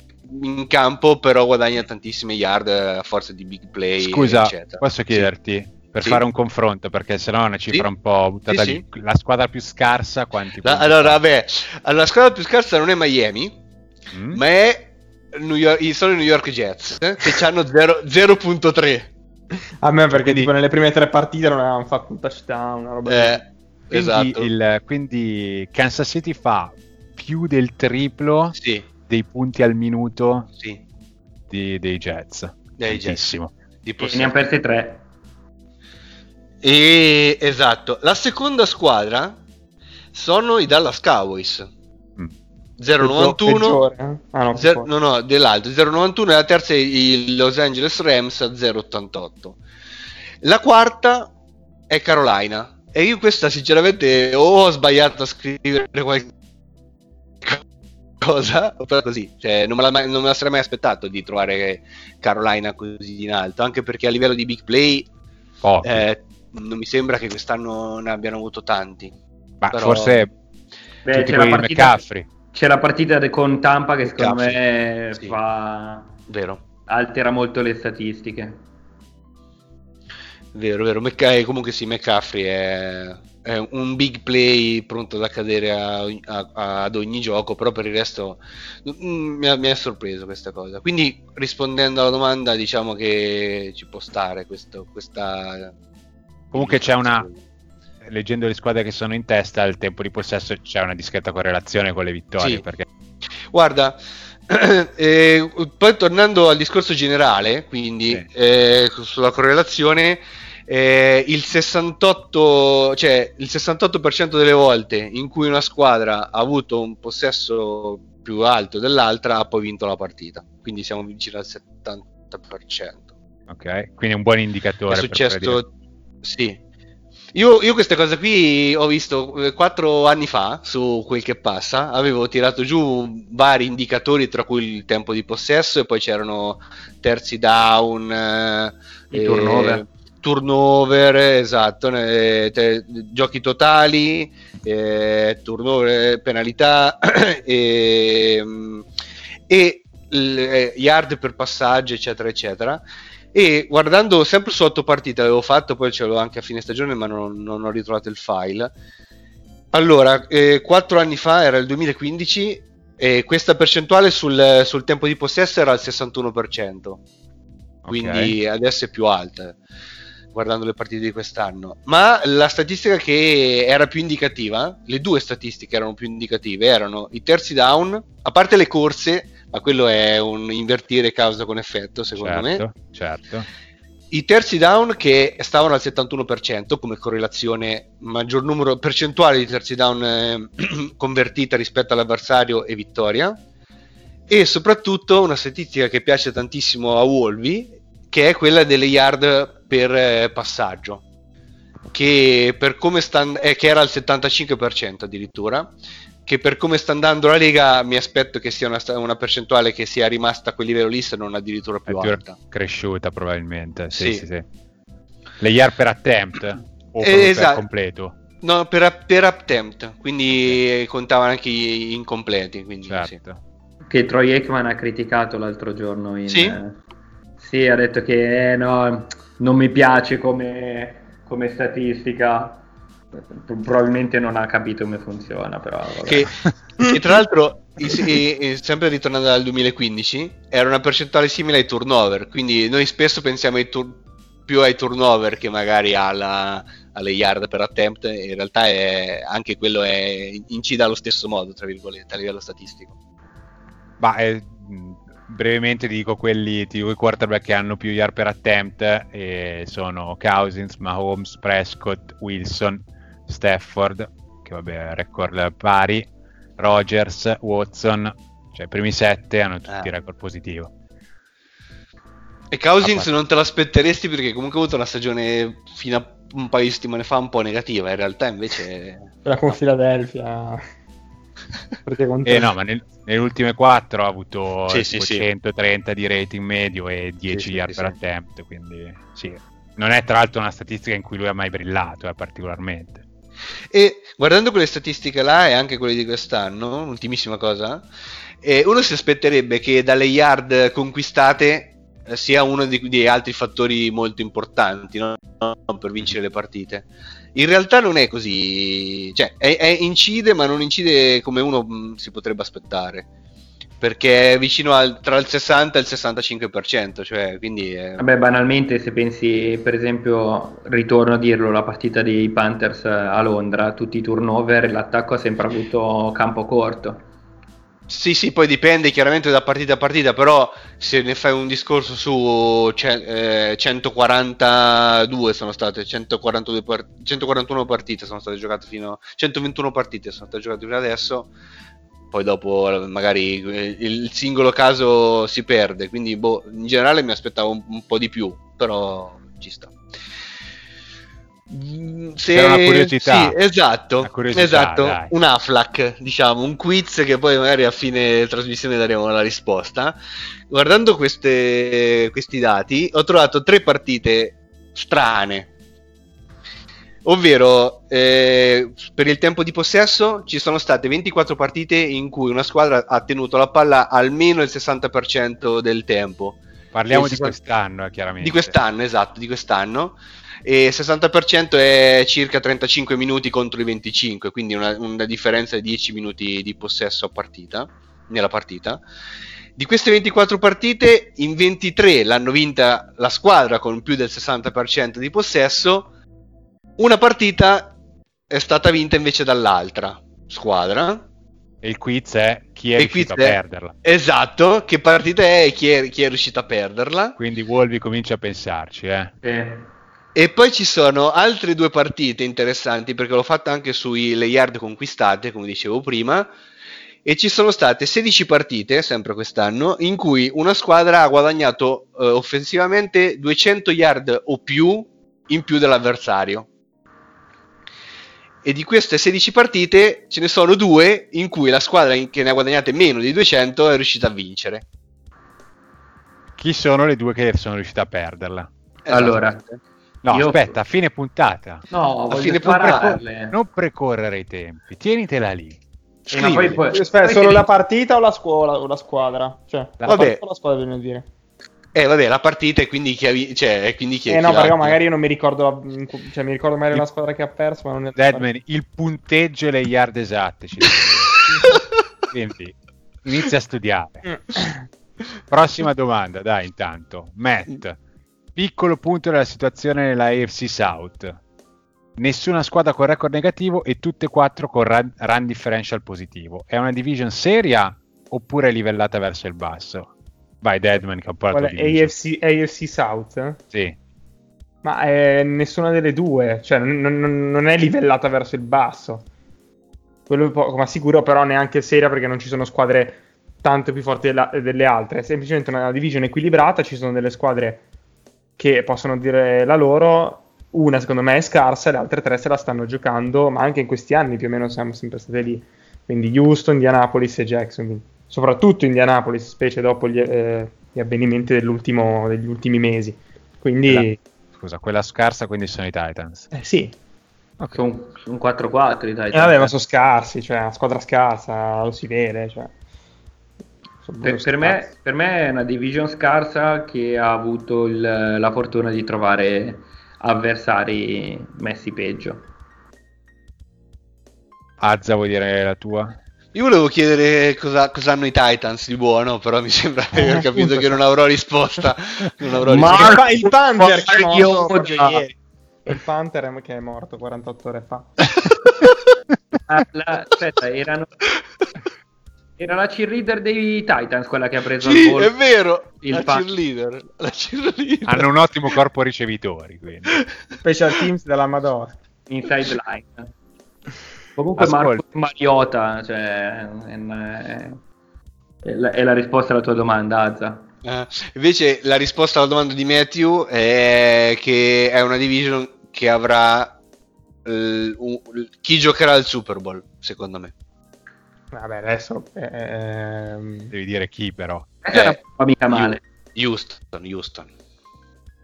in campo, però guadagna tantissime yard eh, a forza di big play. Scusa, eccetera. posso Sì. chiederti, per Sì. fare un confronto, perché sennò è una cifra Sì. un po' buttata Sì, lì. La squadra più scarsa quanti La- allora, vabbè, la squadra più scarsa non è Miami, Mm? ma è New York- sono i New York Jets, eh, che hanno 0 0.3. A me perché Quindi- tipo nelle prime tre partite non avevano fatto un touchdown, una roba Eh, Quindi, esatto. il- quindi Kansas City fa più del triplo Sì, dei punti al minuto sì, di- dei Jets. dei Jets. E ne ha perse tre. E esatto, la seconda squadra sono i Dallas Cowboys. Mm. 091 Peggiore, eh? Ah, no, Zer- poi- no, no, dell'altro 091 e la terza è i Los Angeles Rams a 088. La quarta è Carolina. E io questa sinceramente o ho sbagliato a scrivere qualche cosa, o però così, cioè non me, la, mai- non me la sarei mai aspettato di trovare Carolina così in alto, anche perché a livello di big play eh, non mi sembra che quest'anno ne abbiano avuto tanti. Ma però- forse Beh, tutti partita, McCaffrey. C'è la partita con Tampa che secondo me sì. fa... Vero, altera molto le statistiche. vero, vero. Mc- eh, comunque sì, McCaffrey è, è un big play pronto ad accadere a- a- ad ogni gioco, però per il resto mm, mi ha, mi ha sorpreso questa cosa. Quindi rispondendo alla domanda, diciamo che ci può stare questo, questa... Comunque c'è una- Leggendo le squadre che sono in testa, al tempo di possesso c'è una discreta correlazione con le vittorie. Sì. Perché Guarda, <clears throat> eh, poi tornando al discorso generale, quindi Sì. eh, sulla correlazione, eh, il 68, cioè il 68% delle volte in cui una squadra ha avuto un possesso più alto dell'altra ha poi vinto la partita. Quindi siamo vicini al 70%. ok? Quindi è un buon indicatore. È successo, sì. Io, io queste cose qui ho visto eh, quattro anni fa su quel che passa, avevo tirato giù vari indicatori tra cui il tempo di possesso e poi c'erano terzi down, eh, turnover. turnover, esatto, eh, te- giochi totali, eh, turnover, penalità <clears throat> e, mm, e eh, yard per passaggio, eccetera, eccetera. E guardando sempre su otto partite l'avevo fatto, poi ce l'ho anche a fine stagione, ma non, non ho ritrovato il file. Allora, eh, quattro anni fa era il 2015 e questa percentuale sul, sul tempo di possesso era al 61%, quindi adesso è più alta guardando le partite di quest'anno. Ma la statistica che era più indicativa, le due statistiche erano più indicative, erano i terzi down, a parte le corse, ma quello è un invertire causa con effetto, secondo me. certo, certo. I terzi down che stavano al 71% come correlazione, maggior numero percentuale di terzi down eh, <clears throat> convertita rispetto all'avversario e vittoria. E soprattutto una statistica che piace tantissimo a Wolvi, che è quella delle yard per eh, passaggio, che, per come sta, and- eh, che era al 75% addirittura, che per come sta andando la Lega mi aspetto che sia una, una percentuale che sia rimasta a quel livello lì se non addirittura più più alta. cresciuta probabilmente. Sì, Sì. sì, sì. Le yard per attempt o Eh, proprio per esatto. completo. No, per, per attempt, quindi contavano anche gli incompleti. Quindi, sì. Certo. Che Troy Aikman ha criticato l'altro giorno. In, Sì? eh, sì, ha detto che eh, no, non mi piace come, come statistica. Probabilmente non ha capito come funziona, però. Che, che tra l'altro, i- i- i- sempre ritornando dal 2015, era una percentuale simile ai turnover. Quindi noi spesso pensiamo ai tur- più ai turnover che magari alla- alle yard per attempt. e In realtà è, anche quello è, incide allo stesso modo, tra virgolette, a livello statistico. Ma eh, brevemente dico quelli, ti dico i quarterback che hanno più yard per attempt e sono Cousins, Mahomes, Prescott, Wilson, Stafford, che vabbè record pari, Rogers, Watson, cioè i primi sette hanno tutti Ah. record positivo. E Cousins Ah, non te l'aspetteresti perché comunque ha avuto una stagione fino a un paio di settimane fa un po' negativa. In realtà invece... Quella con Philadelphia. Perché con Eh no, ma nel- nelle ultime quattro ha avuto Sì, eh, sì, tipo sì. 130 di rating medio e 10 sì, yard sì, per sì. attempt, quindi sì. Non è tra l'altro una statistica in cui lui ha mai brillato, eh, particolarmente. E guardando quelle statistiche là e anche quelle di quest'anno, ultimissima cosa, eh, uno si aspetterebbe che dalle yard conquistate eh, sia uno di- degli altri fattori molto importanti no? per vincere le partite. In realtà non è così, cioè è- è- incide ma non incide come uno mh, si potrebbe aspettare, perché è vicino al, tra il 60 e il 65%, cioè quindi è- Vabbè, banalmente, se pensi, per esempio, ritorno a dirlo, la partita dei Panthers a Londra, tutti i turnover, l'attacco ha sempre avuto campo corto. Sì, sì, poi dipende chiaramente da partita a partita, però se ne fai un discorso su eh, 142 sono state, 142 par- 141 partite sono state giocate fino a 121 partite sono state giocate fino adesso, poi dopo magari il singolo caso si perde, quindi boh, in generale mi aspettavo un, un po' di più, però ci sta. Mm, Se... C'era una curiosità. Sì, esatto, Una curiosità, esatto, dai. un AFLAC, diciamo, un quiz che poi magari a fine trasmissione daremo la risposta. Guardando queste- questi dati, ho trovato tre partite strane. Ovvero, eh, per il tempo di possesso ci sono state 24 partite in cui una squadra ha tenuto la palla almeno il 60% del tempo. Parliamo di quest'anno, eh, chiaramente. Di quest'anno, esatto, di quest'anno. E il 60% è circa 35 minuti contro i 25, quindi una, una differenza di 10 minuti di possesso a partita, nella partita. Di queste 24 partite, in 23 l'hanno vinta la squadra con più del 60% di possesso, una partita è stata vinta invece dall'altra squadra. E il quiz è chi è E riuscito a è- perderla. Esatto, che partita è e chi è, chi è riuscito a perderla. Quindi Wolby comincia a pensarci, eh. E poi ci sono altre due partite interessanti perché l'ho fatta anche sui le yard conquistate, come dicevo prima. E ci sono state 16 partite, sempre quest'anno, in cui una squadra ha guadagnato eh, offensivamente 200 yard o più in più dell'avversario. E di queste 16 partite ce ne sono due in cui la squadra che ne ha guadagnate meno di 200 è riuscita a vincere. Chi sono le due che sono riuscite a perderla? Allora. Esattamente. No, Io- aspetta, a fine puntata. No, A voglio fine spararle. Non precorrere i tempi, tienitela lì. Eh, ma poi- poi- Aspetta, poi solo la partita o la scuola o la squadra? Cioè, la Vabbè. partita o la squadra bisogna dire. Eh vabbè, la partita e quindi chi ha cioè, e quindi chi Eh chi no, perché magari io non mi ricordo la- cioè mi ricordo magari la squadra che ha perso, ma non è Deadman, il punteggio e le yard esatte. <laughs> inizia a studiare. Prossima domanda, dai, intanto. Matt, piccolo punto della situazione nella AFC South. Nessuna squadra con record negativo e tutte e quattro con run, run differential positivo. È una division seria oppure è livellata verso il basso? Vai, Deadman, che ho Qual parlato è? di AFC, AFC South? eh? Sì. Ma è nessuna delle due, cioè non, non- non è livellata verso il basso. Quello è poco ma sicuro, però neanche seria perché non ci sono squadre tanto più forti della- delle altre. È semplicemente una division equilibrata, ci sono delle squadre che possono dire la loro. Una secondo me è scarsa, le altre tre se la stanno giocando, ma anche in questi anni più o meno siamo sempre state lì. Quindi Houston, Indianapolis e Jacksonville. Soprattutto Indianapolis, specie dopo gli, eh, gli avvenimenti degli ultimi mesi. Quindi, Scusa, quella scarsa quindi sono i Titans. eh, sì, Sono un 4-4 i Titans. Eh, vabbè, ma sono scarsi, cioè, una squadra scarsa, lo si vede, cioè. Sono Per, per me, per me è una division scarsa che ha avuto il- la fortuna di trovare avversari messi peggio. Azza, vuoi dire la tua? Io volevo chiedere cosa, cosa hanno i Titans di buono, però mi sembra di aver Eh, capito che non avrò risposta. <laughs> Non avrò Ma- risposta. Il, pa- il Panther che è morto ieri. Il Panther è- che è morto 48 ore fa. <laughs> Ah, la- aspetta, erano... Era la cheerleader dei Titans quella che ha preso Sì, il gol. è vero. Il la cheerleader. La cheerleader. Hanno un ottimo corpo ricevitori, quindi. Special Teams della Madonna. inside line. Comunque Ascolta. Marco Mariota, cioè, è, è- è la, è la risposta alla tua domanda, Azza. Eh, invece la risposta alla domanda di Matthew è che è una division che avrà eh, un- chi giocherà al Super Bowl, secondo me. Vabbè, adesso... ehm, Devi dire chi, però. Eh, un po' mica male. Houston, Houston.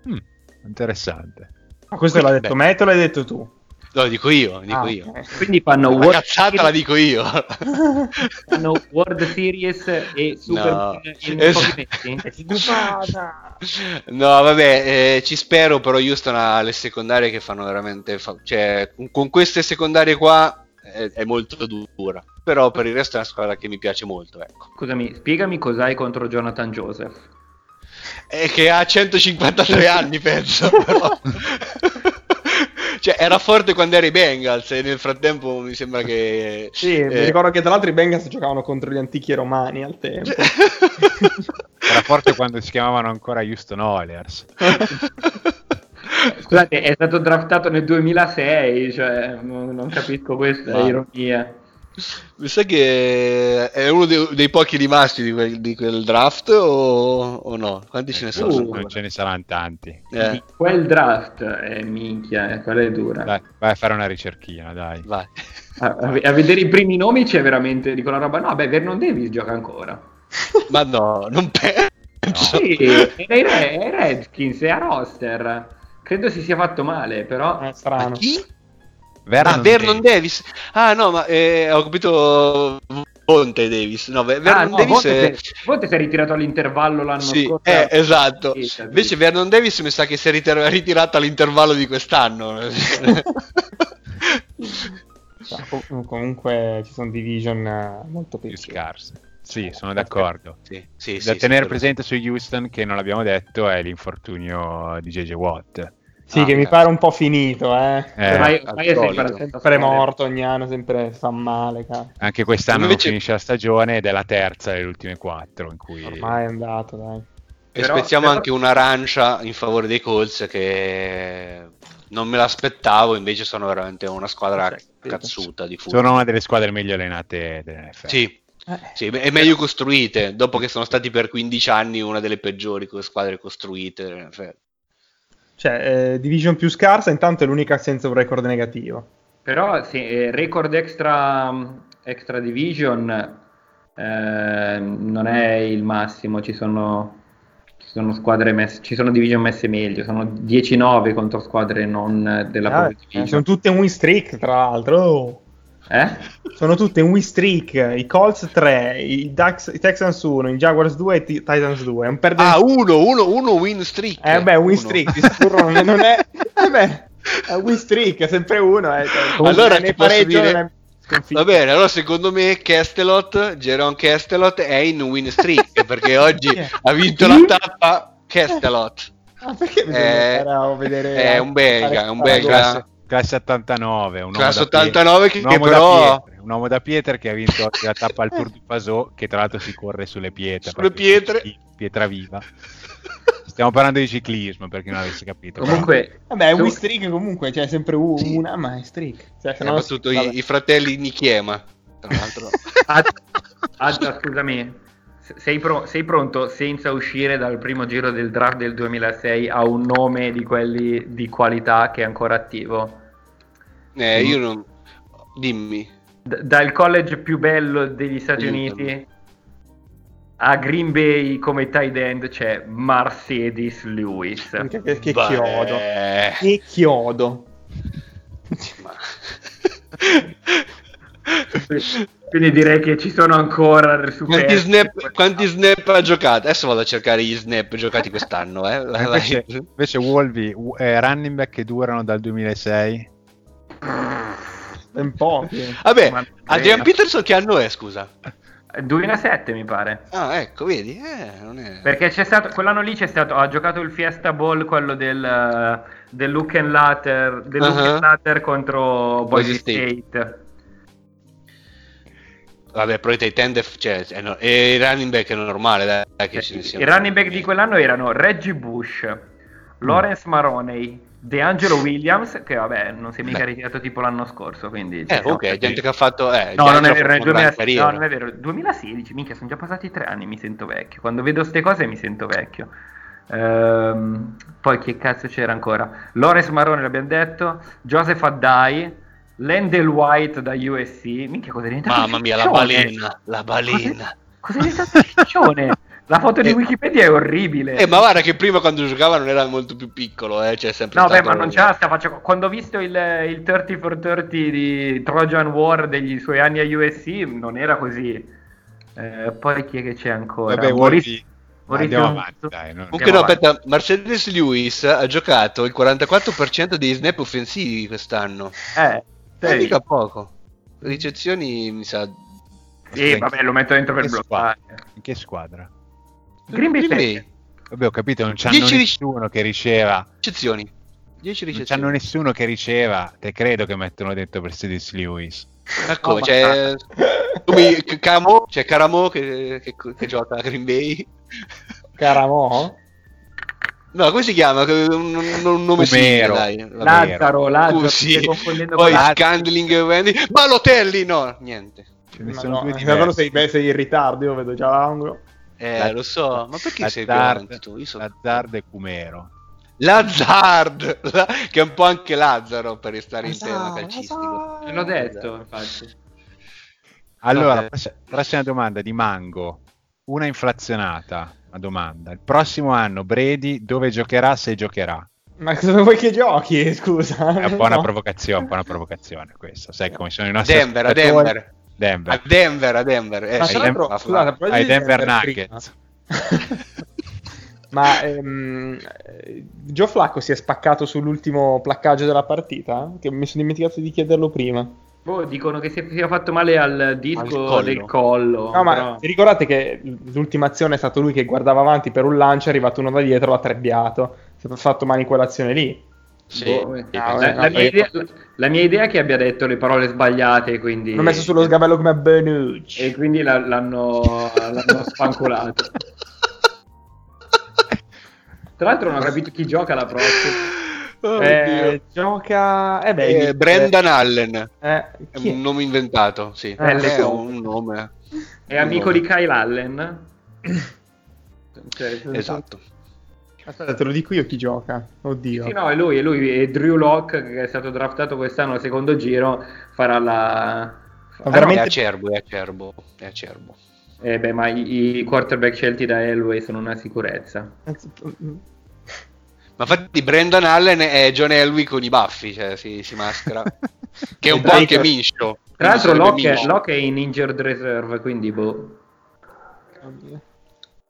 Mm, interessante. ma questo l'ha detto Beh. me, te l'hai detto tu. No, dico io, dico Ah, io. Quindi fanno La World, cazzata la dico io. <laughs> fanno World Series e Super No. in. No, vabbè, eh, ci spero, però Houston ha le secondarie che fanno veramente... fa- cioè, con- queste secondarie qua è, è molto dura. Però per il resto è una squadra che mi piace molto, ecco. Scusami, spiegami cos'hai contro Jonathan Joseph. E che ha 153 anni, penso, però. <laughs> cioè, era forte quando era i Bengals e nel frattempo mi sembra che... Sì, mi eh, ricordo che tra l'altro i Bengals giocavano contro gli antichi romani al tempo. <laughs> Era forte <laughs> quando si chiamavano ancora Houston Oilers. Scusate, è stato draftato nel 2006, cioè non, non capisco questa Ma- ironia. Mi sa che è uno dei, dei pochi rimasti di quel, di quel draft o, o no? Quanti ce ne sono? Uh. ce ne saranno tanti. Eh, quel draft, eh, minchia, eh, quella è dura. Dai, vai a fare una ricerchina, dai. vai. A, a- a vedere i primi nomi c'è veramente di quella roba. No, beh, Vernon Davis gioca ancora. <laughs> Ma no, non penso. Sì, è è Redskins, è a roster. Credo si sia fatto male, però. È strano. Chi? Vernon ah, Vernon Davis. Davis. Ah, no, ma eh, ho capito Ponte Davis. No, Ver- Ah, Vernon no, Davis Vonte è... si- Vonte si è ritirato all'intervallo l'anno Sì, scorso. eh, esatto. Sì, sì. Invece Vernon Davis mi sa che si è ritir- ritirato all'intervallo di quest'anno. Cioè, com- comunque ci sono division eh, molto più Più scarse. Sì, sono d'accordo. sì, sì, da sì, tenere sì, presente su Houston, che non l'abbiamo detto, è l'infortunio di JJ Watt. Sì, Ah, che mi ok. pare un po' finito, eh. Eh, Ormai, ormai è sempre Sempre morto ogni anno, sempre fa male, cazzo. Anche quest'anno Invece- finisce la stagione ed è la terza delle ultime quattro in cui... Ormai è andato, dai. E Però- spezziamo però- anche un'arancia in favore dei Colts che non me l'aspettavo, invece sono veramente una squadra Sì, cazzuta di football. Sono una delle squadre meglio allenate dell'NFL. Sì, Eh, sì, e meglio costruite, dopo che sono stati per 15 anni una delle peggiori squadre costruite. Cioè, eh, division più scarsa, intanto è l'unica senza un record negativo. Però sì, eh, record extra, extra division eh, non è il massimo, ci sono, ci sono squadre messe, ci sono division messe meglio, sono 10-9 contro squadre non della Ah, Power eh, Division. sono tutte win streak, tra l'altro. Eh? Sono tutte un win streak. I Colts 3, i, Ducks- i Texans 1, i Jaguars 2 e i Ti- Titans 2. È un perdente. Ah, uno, uno, uno win streak. eh, beh, win Uno. streak, di sicuro non è. Non è <laughs> eh, beh, è un win streak, è sempre uno. Eh, Allora ne ti posso pareggio, dire- è. Va bene, allora secondo me Kestelot, Geron Kestelot è in win streak <laughs> perché oggi ha vinto la tappa Kestelot. Ah, perché bisogna Eh, andare a vedere è un belga, un belga. Classe, classe 89, un da 89 che, un uomo che da però pietre, un uomo da pietre che ha vinto la tappa al Tour du Paso, che tra l'altro si corre sulle pietre. Sulle pietre. sì, Pietra viva. Stiamo parlando di ciclismo, per chi non avesse capito. Comunque, Vabbè, è un streak comunque, cioè sempre un- una, ma è streak. Cioè, se ha no- i, i fratelli Nichiema. Tra l'altro. <laughs> Ad- Adda, scusami, sei, pro- sei pronto senza uscire dal primo giro del draft del 2006 a un nome di quelli di qualità che è ancora attivo? Eh, io non... Dimmi. D- dal college più bello degli Stati Aiutami. Uniti a Green Bay come tight end c'è Mercedes Lewis. Che, che Beh, chiodo. Che chiodo. ma- Quindi direi che ci sono ancora Quanti snap, quanti snap ha giocato? Adesso vado a cercare gli snap giocati quest'anno. Eh. <laughs> Invece, invece Wolvi, eh, running back che durano dal 2006. Un po'. Vabbè, Ma- Adrian Peterson che anno è, scusa? 2007 mi pare. Ah, ecco, vedi? Eh, non è... Perché c'è stato, quell'anno lì c'è stato, ha giocato il Fiesta Bowl, quello del, del Luke and Latter, del Luke Uh-huh. and Latter contro Boise Boise State. State. Vabbè, però i end, cioè, no- e i running back è normale, dai, dai, che ce ne siano. I running back di quell'anno erano Reggie Bush, Lawrence Maroney, DeAngelo Williams, che vabbè non si è mica Beh. ritirato tipo l'anno scorso, quindi... Eh, siamo ok, capiti. gente che ha fatto... Eh, No, non è vero, 2000 carriera. no, non è vero, 2016, minchia, sono già passati tre anni, mi sento vecchio. Quando vedo ste cose mi sento vecchio. Ehm, poi che cazzo c'era ancora? Lawrence Marone l'abbiamo detto, Joseph Addai, Landell White da USC. Minchia, cosa è diventato? Mamma mia, la balena, la balena. Cosa è diventato Ciccione? La foto di Eh. Wikipedia è orribile. Eh, ma guarda che prima quando giocava non era molto più piccolo, eh, cioè sempre No, beh, ma non c'è la sta faccia- Quando ho visto il, il 30 for 30 di Trojan War degli suoi anni a USC, non era così. Eh, poi chi è che c'è ancora? Vabbè, Wolfi, Maurizio- andiamo avanti, dai. non- Comunque no, Andiamo aspetta, Mercedes Lewis ha giocato il 44% dei snap offensivi quest'anno. Eh, Non sì. mica poco. Ricezioni mi sa... Sì, vabbè, lo metto dentro per Che bloccare. squadra? In che squadra? Green Bay Green Bay. Vabbè, ho capito, non c'hanno 10 ric- nessuno che riceva. Ricezioni. 10 Non ricezioni. c'hanno nessuno che riceva. Te credo che mettono dentro Mercedes Lewis. Ecco, Oh, ma- c'è... Come- Camo, c'è Caramo che, che- che gioca a Green Bay. Caramo? No, come si chiama? Un, un- un nome simile, Umero. dai. Lazzaro, Lazzaro, Uh, sì. Poi Lazzaro. Scandling Wendy. Balotelli, no, niente. Ce ne Ma sono no, due eh, diversi. però sei, sei in ritardo, io vedo già l'angolo. Eh, La- lo so, ma perché sei più Lazzard, avanti tu? Io sono... Lazzard e Cumero. Lazzard, la- che è un po' anche Lazzaro per restare in tema Lazzaro, calcistico. Te l'ho detto, infatti. Allora, Ok. pross- prossima domanda di Mango. Una inflazionata. Una domanda. Il prossimo anno Brady dove giocherà se giocherà? Ma cosa vuoi che giochi? <laughs> Scusa. È una buona No. provocazione, buona provocazione questo. Sai come sono i nostri Denver, a? Denver. Denver. A Denver, a Denver. Eh, tra l'altro, ma- scusate, Ai Denver Denver Nuggets. <laughs> Ma ehm, eh, Joe Flacco si è spaccato sull'ultimo placcaggio della partita? Che mi sono dimenticato di chiederlo prima. Boh, dicono che si sia fatto male al disco Al collo. del collo. No, ma però- vi ricordate che l'ultima azione è stato lui che guardava avanti per un lancio, è arrivato uno da dietro, l'ha trebbiato. Si è fatto male in quell'azione lì. sì. Boh, Sì, la, no, la mia idea, la- la mia idea è che abbia detto le parole sbagliate, quindi... L'ho messo sullo sgabello come Benucci. E quindi la- l'hanno, l'hanno spancolato. <laughs> Tra l'altro non ho capito chi gioca la prossima. Oh, Eh, gioca... Eh beh. Eh, Brendan Allen. Eh, È un nome inventato, sì. Eh, è un nome. È amico di Kyle Allen. Cioè, <coughs> Esatto. Aspetta, te lo dico io chi gioca. Oddio. Sì, no, è lui, è lui, è Drew Locke che è stato draftato quest'anno al secondo giro, farà la... Veramente... veramente- è acerbo, è acerbo, è acerbo. Eh beh, ma i, i quarterback scelti da Elway sono una sicurezza. Ma infatti Brendan Allen è John Elway con i baffi, cioè si, si maschera. <laughs> che è un po' anche che- Minshew. Tra l'altro Locke. Locke è in injured reserve, quindi boh.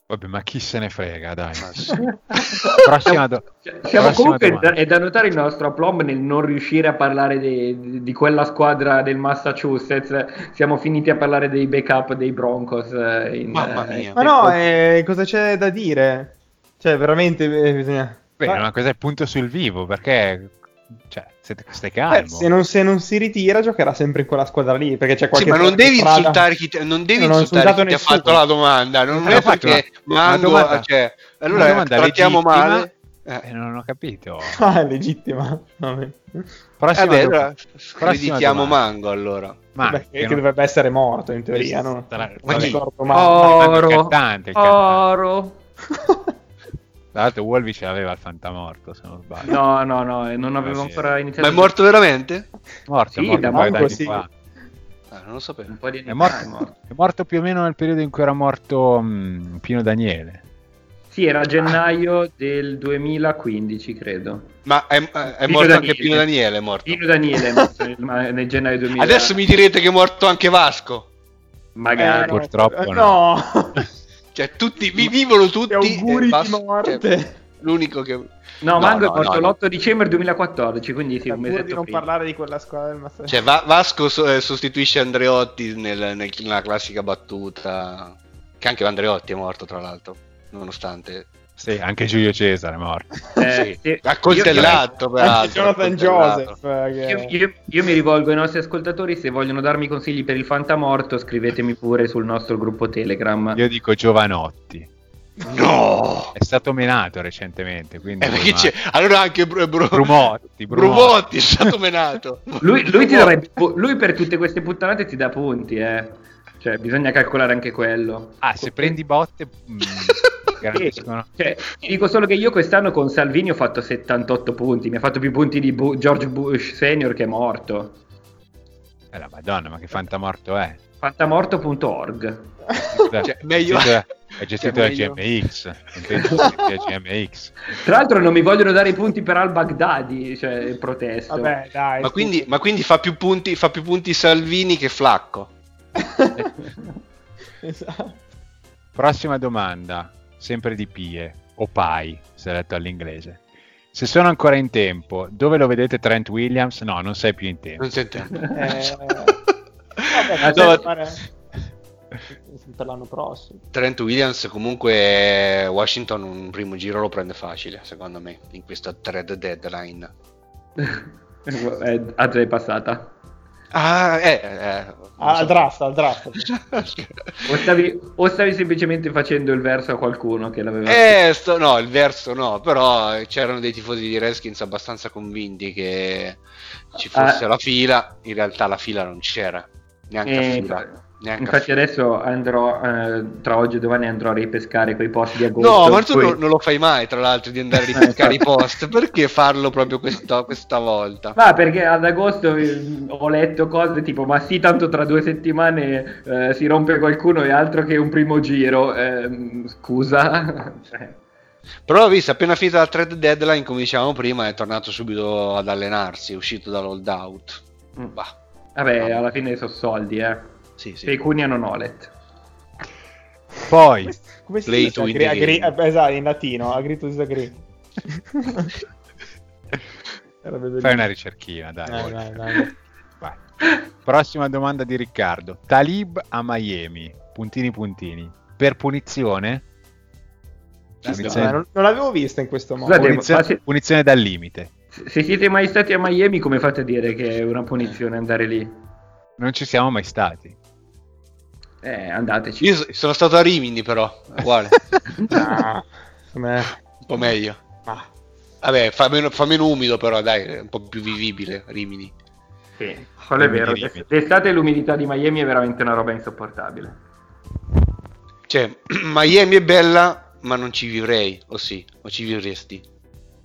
Vabbè, ma chi se ne frega, dai. <laughs> Prossima do- Siamo prossima comunque domanda. da, è da notare il nostro aplomb nel non riuscire a parlare di, di quella squadra del Massachusetts. Siamo finiti a parlare dei backup dei Broncos. eh, in- Mamma eh, mia. Ma no, eh, cosa c'è da dire? Cioè, veramente eh, bisogna... Beh, Ma- ma cos'è il punto sul vivo? Perché, cioè, siete, stai calmo. se, non, se non si ritira, giocherà sempre in quella squadra lì. Perché c'è Sì, qualche ma non devi strada- insultare chi ti, non devi Non insultare chi ti ha fatto la domanda. Non Non è perché una- Mango, una domanda- cioè, Una allora domanda trattiamo male. Eh, non ho capito. <laughs> Ah, è legittima. Vabbè. Prossima Vabbè, allora domanda. Mango allora. Ma Vabbè, che che, non- dovrebbe essere morto in teoria, no? Tra- Oro. cantante, il cantante. Oro. <laughs> Tra l'altro Wolvi ce l'aveva il fantamorto, se non sbaglio. No, no, no, eh, non avevo sì. ancora Ma iniziato. è morto veramente? Morto, Sì, è morto da d'anni sì. fa. Ah, non lo sapevo. Un po' di È morto, è morto. è morto più o meno nel periodo in cui era morto mh, Pino Daniele. Sì, era gennaio del 2015, credo. Ma è, è morto anche Daniele. Pino Daniele, è morto. Pino Daniele è morto nel, ma- nel gennaio 2000. Adesso mi direte che è morto anche Vasco. Magari. Eh, no. Purtroppo Eh, no. no. <laughs> Cioè, tutti vi vivono tutti. E auguri e di Vasco- morte. cioè, l'unico che. No, No, Mango no, è morto no, no. l'8 dicembre 2014, quindi sì, un Pur di mesetto non prima. parlare di quella squadra del Master Cioè, Va- Vasco so- eh, sostituisce Andreotti nel- nel- nella classica battuta. Che anche Andreotti è morto, tra l'altro. Nonostante. Sì, anche Giulio Cesare è morto. Eh, Sì. Accoltellato, peraltro. Jonathan. Joseph. eh, Io, che- io- io mi rivolgo ai nostri ascoltatori, se vogliono darmi consigli per il fantamorto, scrivetemi pure sul nostro gruppo Telegram. Io dico Giovanotti. No! È stato menato recentemente, quindi... Eh, c'è. Allora anche Bru- Bru- Brumotti, Brumotti. Brumotti è stato menato. <laughs> Lui, lui ti darebbe- lui per tutte queste puttanate ti dà punti, eh. Cioè, bisogna calcolare anche quello. Ah, se prendi botte... mh, <laughs> garantiscono. Cioè, ti dico solo che io quest'anno con Salvini ho fatto 78 punti, mi ha fatto più punti di Bu- George Bush senior che è morto. Eh, la madonna, ma che fantamorto è? Fantamorto.org. Cioè, meglio- Sito, È gestito da meglio. GMX. GMX. <laughs> Tra l'altro non mi vogliono dare i punti per al-Baghdadi, cioè protesto. Vabbè, dai. Ma quindi, ma quindi fa, più punti, fa più punti Salvini che Flacco. Esatto. <laughs> Prossima domanda, sempre di Pie, o Pai, se letto all'inglese. Se sono ancora in tempo, dove lo vedete Trent Williams? No, non sei più in tempo. Non sente. Eh, vabbè, <laughs> No, fare... per l'anno prossimo. Trent Williams comunque Washington un primo giro lo prende facile, secondo me, in questa thread deadline. Già <laughs> è passata. Ah, eh, eh, non Ah, so. al draft, al draft. <laughs> O stavi, o stavi semplicemente facendo il verso a qualcuno che l'aveva Eh, sto- no, il verso no, però c'erano dei tifosi di Redskins abbastanza convinti che ci fosse Ah. la fila, in realtà la fila non c'era, neanche Eh, a fila. Infatti- neanche Infatti adesso andrò, eh, tra oggi e domani andrò a ripescare quei posti di agosto. No, ma tu poi- non, lo fai mai, tra l'altro, di andare a <laughs> Eh, ripeccare i post. Perché farlo proprio questa, questa volta? Ma perché ad agosto eh, ho letto cose tipo ma sì tanto tra due settimane eh, si rompe qualcuno e altro che un primo giro Ehm, scusa <laughs> Cioè, Però ho visto, appena finita la trade deadline, come dicevamo prima, è tornato subito ad allenarsi, è uscito dall'holdout. mm. Bah, vabbè alla fine sono soldi eh sì, sì. Pecuniano hanno Nolet Poi, Come si Play dice? Agri- agri- eh, esatto, in latino, to disagree. <laughs> Fai una ricerchina, dai. Dai, dai, dai. Vai. Prossima domanda di Riccardo. Talib a Miami, puntini puntini. Per punizione? Punizione, non, non l'avevo vista in questo modo. Scusate, punizione- ma se- punizione dal limite. se siete mai stati a Miami come fate a dire che è una punizione andare lì? Non ci siamo mai stati. Eh andateci Io so- sono stato a Rimini, però, è uguale, <laughs> Ah, com'è? un po' meglio. Ah, Vabbè, fa meno, fa meno umido, però, dai, è un po' più vivibile Rimini. Sì, quello è vero d'estate l'umidità di Miami è veramente una roba insopportabile Cioè, <clears throat> Miami è bella, ma non ci vivrei, o sì, o ci vivresti.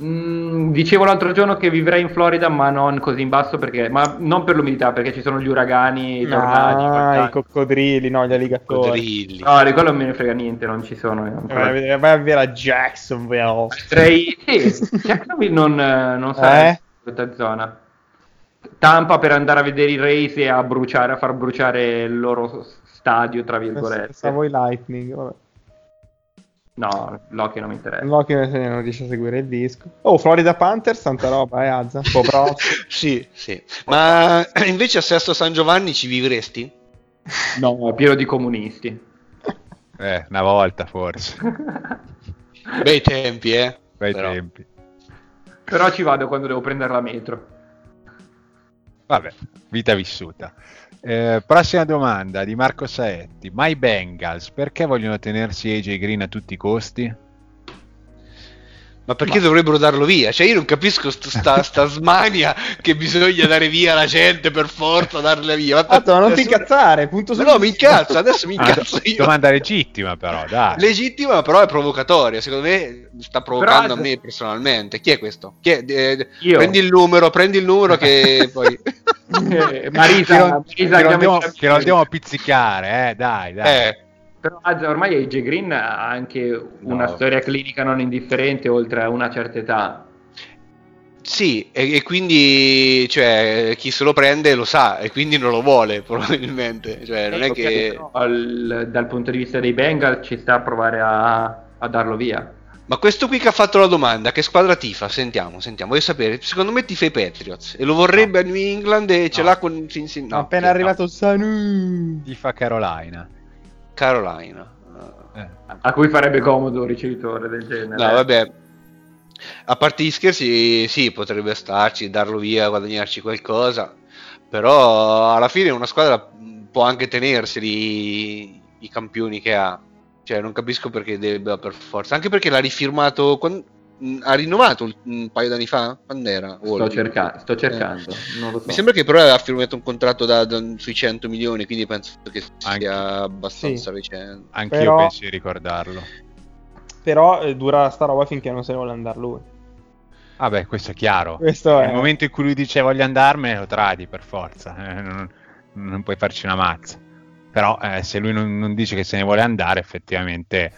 Mm, dicevo l'altro giorno che vivrei in Florida, ma non così in basso perché, ma non per l'umidità, perché ci sono gli uragani, i tornadi. ah, i coccodrilli, no, gli alligatori. No, di quello non me ne frega niente, non ci sono. non Vai a vedere, vai a vedere a Jacksonville. Potrei... Sì, Jacksonville non, eh, non sarebbe Eh? brutta zona. Tampa per andare a vedere i Rays e a bruciare, a far bruciare il loro stadio, tra virgolette. Pensavo i Lightning. Vabbè. No, Loki non mi interessa. Che non riesce a seguire il disco. Oh, Florida Panthers, tanta roba, eh, Azza. Un po' <laughs> bravo. Sì, sì. Ma <clears throat> invece a Sesto San Giovanni ci vivresti? No, è pieno di comunisti. <laughs> Eh, una volta forse. <laughs> Bei tempi, eh. Bei Però- tempi. Però ci vado quando devo prendere la metro. Vabbè, vita vissuta. Eh, prossima domanda di Marco Saetti. My Bengals, perché vogliono tenersi AJ Green a tutti i costi? Ma perché dovrebbero darlo via? Cioè, io non capisco sto- sta, sta <laughs> smania che bisogna dare via la gente per forza, darla via. Ma Tanto, ma non ti incazzare, punto Ma no, mi incazzo, adesso mi Ah, incazzo io. domanda legittima però, dai. Legittima, però è provocatoria. Secondo me sta provocando Però- a me personalmente. Chi è questo? Chi è? Eh, Io. Prendi il numero, prendi il numero che <laughs> poi... Eh, che Marisa, non, Marisa, che non andiamo, che non andiamo a pizzicare, eh, dai, dai. Eh, Però Azza, ormai AJ Green ha anche una No. storia clinica non indifferente oltre a una certa età. sì, e, e quindi cioè, chi se lo prende lo sa e quindi non lo vuole <laughs> probabilmente. Cioè, non è Ok, che... al- dal punto di vista dei Bengals ci sta a provare a, a darlo via. Ma questo qui che ha fatto la domanda, che squadra tifa? Sentiamo, sentiamo. Voglio sapere. Secondo me tifa i Patriots e lo vorrebbe a New England e ce No. l'ha con. No, appena no. arrivato Sanu. Ti fa Carolina. Carolina. Eh. A cui farebbe comodo un ricevitore del genere. No, vabbè. A parte gli scherzi, sì, potrebbe starci, darlo via, guadagnarci qualcosa. Però alla fine una squadra può anche tenerseli i campioni che ha. Cioè, non capisco perché debba per forza. Anche perché l'ha rifirmato. quan- mh, ha rinnovato un, paio d'anni fa? Quando era? Sto, cerca- sto cercando, non lo so. Mi sembra che però aveva firmato un contratto da, da- sui 100 milioni, quindi penso che Anche- sia abbastanza Sì. recente. Anch'io Però- penso di ricordarlo. Però eh, dura sta roba finché non se ne vuole andare lui. Vabbè, questo è chiaro. Questo è. Nel momento in cui lui dice voglio andarmene, lo tradi per forza. eh, <laughs> non, non puoi farci una mazza. però eh, se lui non, non dice che se ne vuole andare, effettivamente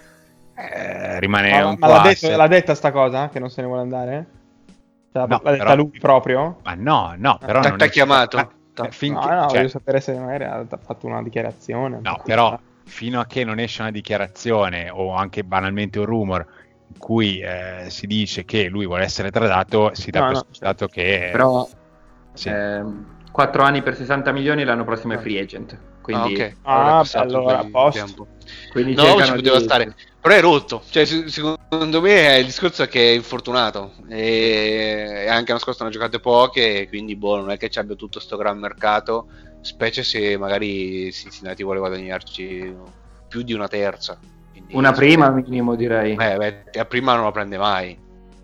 eh, rimane Ma, un ma po' l'ha, detto, l'ha detta sta cosa? Che non se ne vuole andare? Cioè, No, l'ha detta però- lui proprio? Ma no, no, però T'ha- non t'ha è- chiamato? ma- T'ha- eh, finché- no, no, cioè, voglio sapere se magari ha ha fatto una dichiarazione. No, però fino a che non esce una dichiarazione o anche banalmente un rumor in cui eh, si dice che lui vuole essere tradato, si dà No, per no, scontato che... Però sì. ehm, 4 anni per 60 milioni l'anno prossimo è free agent. Quindi, Ah, ok. Ah, Allora passato allora, a posto. quindi No, ci poteva di- stare. Però è rotto. Cioè, se- secondo me il discorso è che è infortunato. E anche l'anno scorso ne ha giocate poche. Quindi, boh, non è che ci abbia tutto sto gran mercato. Specie se magari Cincinnati vuole guadagnarci più di una terza. Quindi, Una prima minimo direi. Eh, beh, a prima non la prende mai.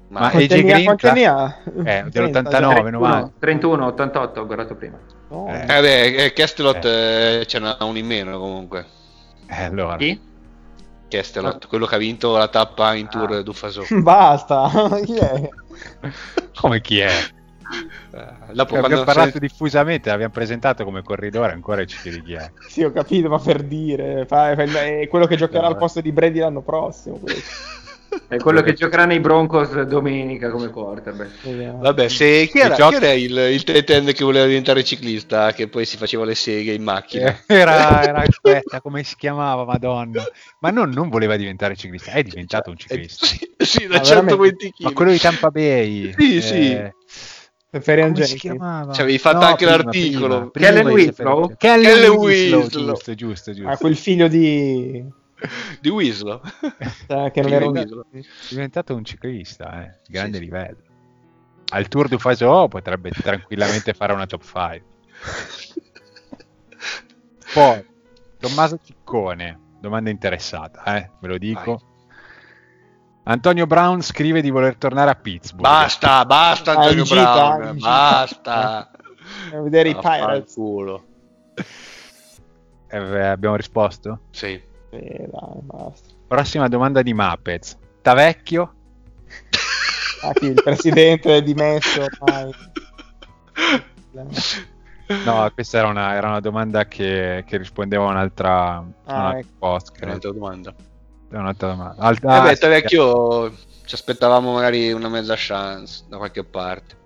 Ma Ma AJ Green quanti tra- anni ha? Eh, 30, dell'89, già. 90. 31, 88 ho guardato prima. No. Eh. Eh, beh, eh, Kestelot eh, ce n'ha un in meno comunque. Eh, allora, Chi? Kestelot, quello che ha vinto la tappa in tour Ah. Dufaso. <laughs> Basta, <laughs> chi è? come chi è? Eh, dopo abbiamo quando parlato se- diffusamente, l'abbiamo presentato come corridore, ancora ci chiedi chi è. Sì, ho capito, ma per dire, fa- fa- è quello che giocherà al posto di Brady l'anno prossimo. questo. <laughs> È quello che giocherà nei Broncos domenica come quarterback. Vabbè, se chi era, chi era il, il end che voleva diventare ciclista, che poi si faceva le seghe in macchina? Eh, Era, era aspetta, come si chiamava, madonna. Ma non, non voleva diventare ciclista, è diventato un Eh, ciclista. sì, sì, da Ma 120 kg. Ma quello di Tampa Bay. Sì, sì. eh, Ferian come si Jenkins. chiamava? Ci avevi fatto anche l'articolo. Kellen Winslow? Kellen Winslow. giusto, giusto, giusto. Ah, quel figlio di... <laughs> Di Winslow. eh, che non era di un... Winslow. È diventato un ciclista, eh, grande Sì, sì. livello. Al Tour du Faso potrebbe tranquillamente fare una top 5. <laughs> Poi, Tommaso Ciccone, domanda interessata, eh, ve lo dico. Vai. Antonio Brown scrive di voler tornare a Pittsburgh. Basta, basta Ah, Antonio gita, Brown. Basta. <laughs> A vedere i Pirates. Culo. Eh, abbiamo risposto? Sì. Eh, dai, basta. Prossima domanda di Muppets. Tavecchio? <laughs> Ah, chi, il presidente è dimesso ormai. No, questa era una, era una domanda che, che rispondeva a un'altra, Ah, un'altra ecco. post. Un'altra domanda. Un'altra domanda. Alt- Eh ah, beh, sì, vecchio ci aspettavamo magari una mezza chance da qualche parte.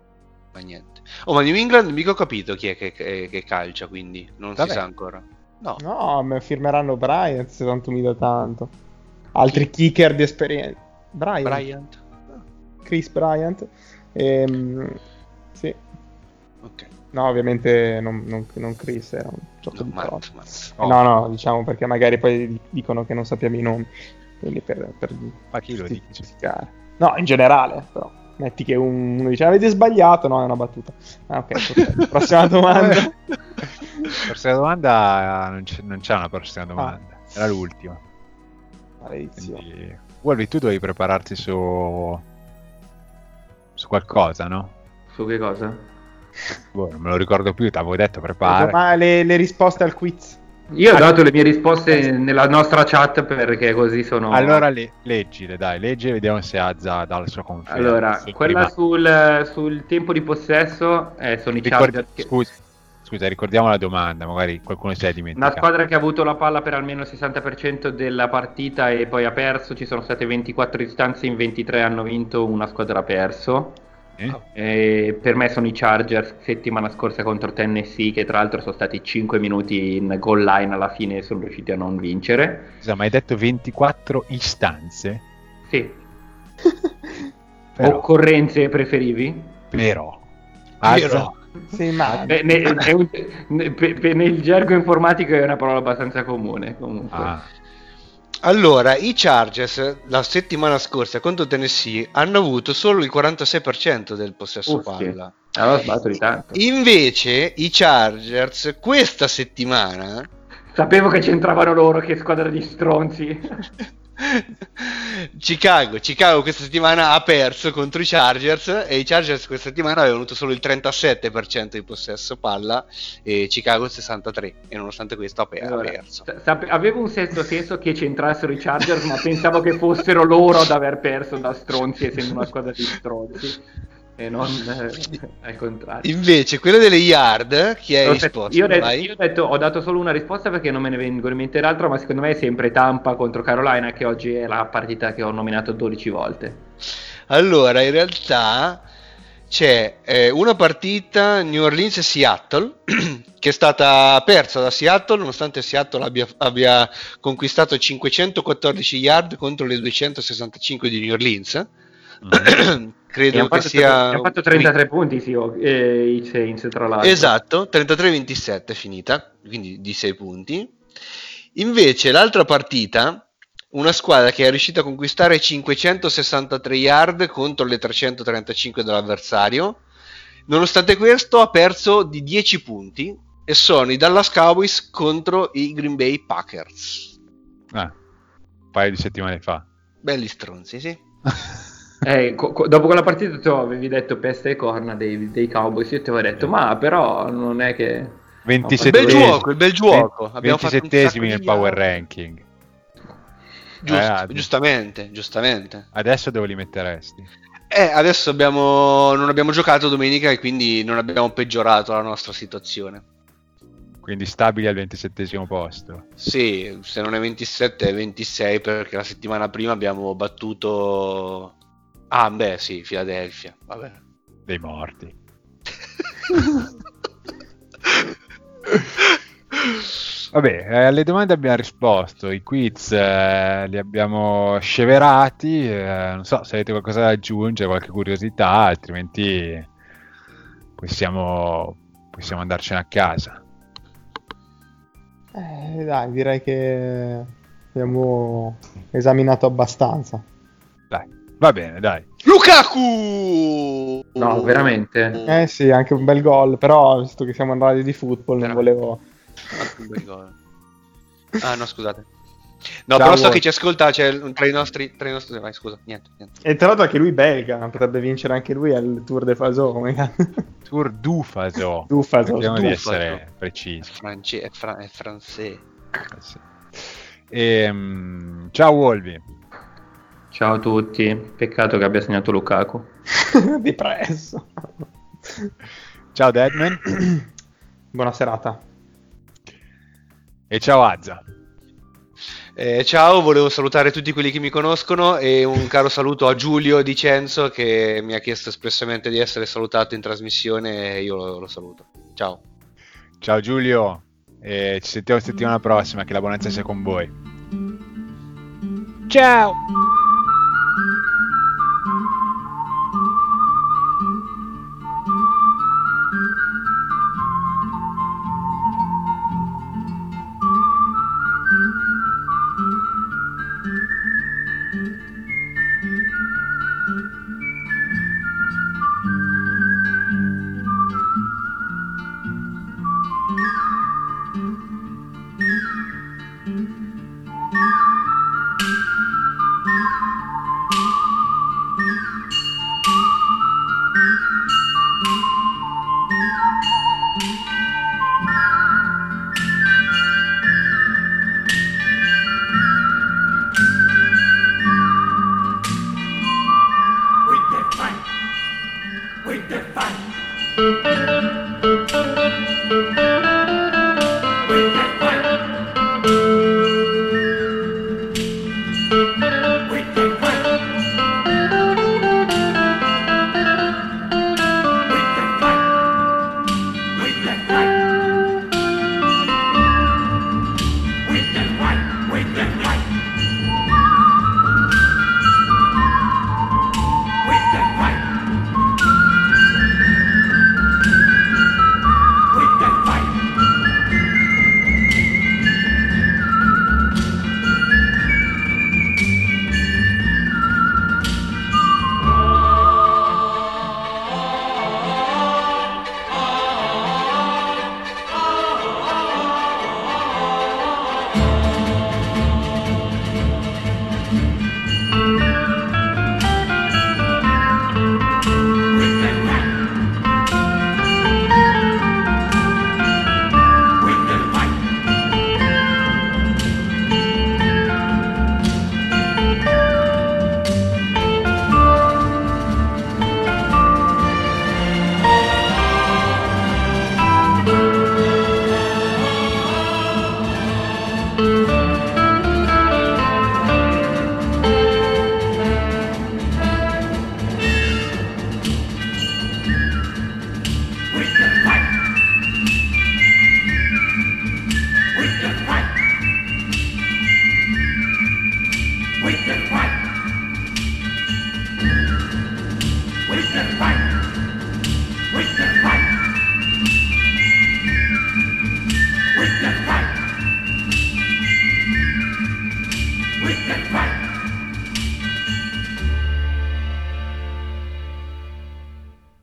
Ma niente. Oh, ma New England mica ho capito chi è che, che- che calcia, quindi non Vabbè. si sa ancora. No. No, firmeranno Bryant se tanto mi dà tanto. Altri kicker di esperienza. Bryant. Bryant. Chris Bryant. Ehm, sì. Ok. No, ovviamente non, non- non Chris, era un gioco No, di Matt. Matt. Oh, No, no, diciamo perché magari poi dicono che non sappiamo i nomi. Quindi per, per Ma chi lo dice? No, in generale, però. Metti che un- uno dice avete sbagliato, no, è una battuta. Ah, ok, <laughs> prossima domanda. <laughs> Prossima domanda, non c'è, non c'è una prossima domanda, Ah. era l'ultima. Maledizione. Quindi, Wolvi, tu dovevi prepararti su, su qualcosa, no? Su che cosa? Boh, non me lo ricordo più, ti avevo detto prepara. Ma le, le risposte al quiz. Io ho dato le mie risposte nella nostra chat perché così sono... Allora le, leggile, dai, leggi e vediamo se Azza dà la sua conferma. Allora, quella prima- sul, sul tempo di possesso eh, sono i Ricordi- Chargers. che- scusa, scusa, ricordiamo la domanda, magari qualcuno si è Una dimenticato. squadra che ha avuto la palla per almeno il 60% della partita e poi ha perso, ci sono state 24 istanze, in 23 hanno vinto, una squadra ha perso. Eh? E per me sono i Chargers settimana scorsa contro Tennessee che tra l'altro sono stati 5 minuti in goal line alla fine e sono riusciti a non vincere. Scusa, ma hai detto 24 istanze? Sì, <laughs> Però, occorrenze preferivi? però, Vero. Sì, ma Beh, ne- è un- ne- pe- pe- nel gergo informatico è una parola abbastanza comune comunque. ah, Allora, i Chargers la settimana scorsa contro Tennessee hanno avuto solo il 46% del possesso Uffi. palla. Allora sbagliato di tanto. Invece i Chargers questa settimana Sapevo che c'entravano loro, che squadra di stronzi. <laughs> Chicago, Chicago questa settimana ha perso contro i Chargers e i Chargers questa settimana avevano avuto solo il 37% di possesso palla e Chicago il 63% e nonostante questo ha, per- ha Allora, perso. sa- sape- avevo un sesto senso che c'entrassero i Chargers, ma pensavo che fossero loro ad aver perso da stronzi, essendo una squadra di stronzi. E non <laughs> eh, al contrario. Invece, quelle delle yard, chi Aspetta, risposto? Io, ho detto, Vai. io ho detto- ho dato solo una risposta perché non me ne vengono in mente l'altra, ma secondo me è sempre Tampa contro Carolina, che oggi è la partita che ho nominato 12 volte. Allora, in realtà c'è eh, una partita New Orleans e Seattle <clears throat> che è stata persa da Seattle nonostante Seattle abbia, abbia conquistato 514 yard contro le 265 di New Orleans. Mm. <clears throat> Credo che fatto, sia hanno fatto 33 punti sì, eh, i Saints tra l'altro. Esatto, 33-27 è finita, quindi di 6 punti. Invece l'altra partita, una squadra che è riuscita a conquistare 563 yard contro le 335 dell'avversario, nonostante questo ha perso di 10 punti e sono i Dallas Cowboys contro i Green Bay Packers. Ah, un paio di settimane fa. Belli stronzi, sì. <laughs> Eh, co- co- dopo quella partita tu avevi detto peste e corna dei, dei Cowboys, io ti avevo detto, ma però non è che... Il 27 bel gioco, il bel gioco. Abbiamo fatto un 27 sacco di nel power ranking. Giusto, Eh, giustamente, giustamente. Adesso dove li metteresti? Eh, adesso abbiamo, non abbiamo giocato domenica e quindi non abbiamo peggiorato la nostra situazione. Quindi stabili al 27 posto. Sì, se non è 27 è 26 perché la settimana prima abbiamo battuto... Ah, beh, sì, Philadelphia, vabbè. Dei morti. <laughs> Vabbè, eh, alle domande abbiamo risposto, i quiz eh, li abbiamo sceverati, eh, non so se avete qualcosa da aggiungere, qualche curiosità, altrimenti possiamo, possiamo andarcene a casa. Eh, dai, direi che abbiamo esaminato abbastanza. Va bene, dai. Lukaku! No, veramente? Eh sì, anche un bel gol, però visto che siamo in radio di football non Però- volevo... Un bel gol. Ah, no, scusate. No, Ciao, però so che ci ascolta, c'è tra i nostri... Tra i nostri... Vai, scusa, niente, niente. E tra l'altro anche lui belga, potrebbe vincere anche lui al Tour de Faso, come cazzo. <laughs> Tour Dufaso. Dufaso, Cerchiamo di essere È, precisi. france- è, fra- è francese. Eh sì. Ehm, ciao Wolvi. Ciao a tutti, peccato che abbia segnato Lukaku. <laughs> Depresso. Ciao Deadman. <clears throat> Buona serata. E ciao Azza. Eh, ciao, volevo salutare tutti quelli che mi conoscono e un caro saluto a Giulio Dicenzo che mi ha chiesto espressamente di essere salutato in trasmissione e io lo, lo saluto. Ciao. Ciao Giulio. E ci sentiamo settimana prossima. Che la buonanza sia con voi. Ciao.